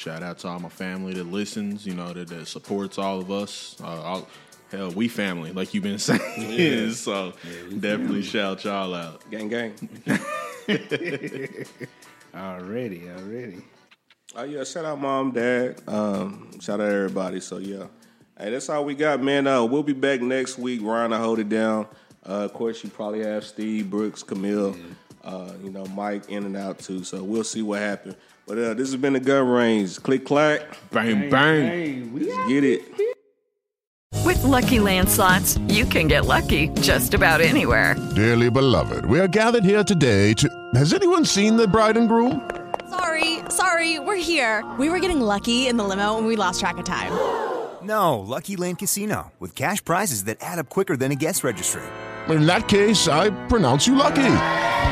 shout out to all my family that listens. You know that, that supports all of us. Uh, all, hell, we family, like you've been saying. so definitely shout y'all out. Gang, gang. Already, already. Oh yeah, shout out mom, dad. Um, shout out everybody. So yeah, hey, that's all we got, man. Uh, we'll be back next week. Ryan, I hold it down. Uh, of course, you probably have Steve, Brooks, Camille, uh, you know, Mike in and out too. So we'll see what happens. But uh, this has been the gun range. Click clack, Bang bang. Hey, we get it. With Lucky Land slots, you can get lucky just about anywhere. Dearly beloved, we are gathered here today to. Has anyone seen the bride and groom? Sorry, sorry, we're here. We were getting lucky in the limo and we lost track of time. No, Lucky Land Casino, with cash prizes that add up quicker than a guest registry. In that case, I pronounce you lucky.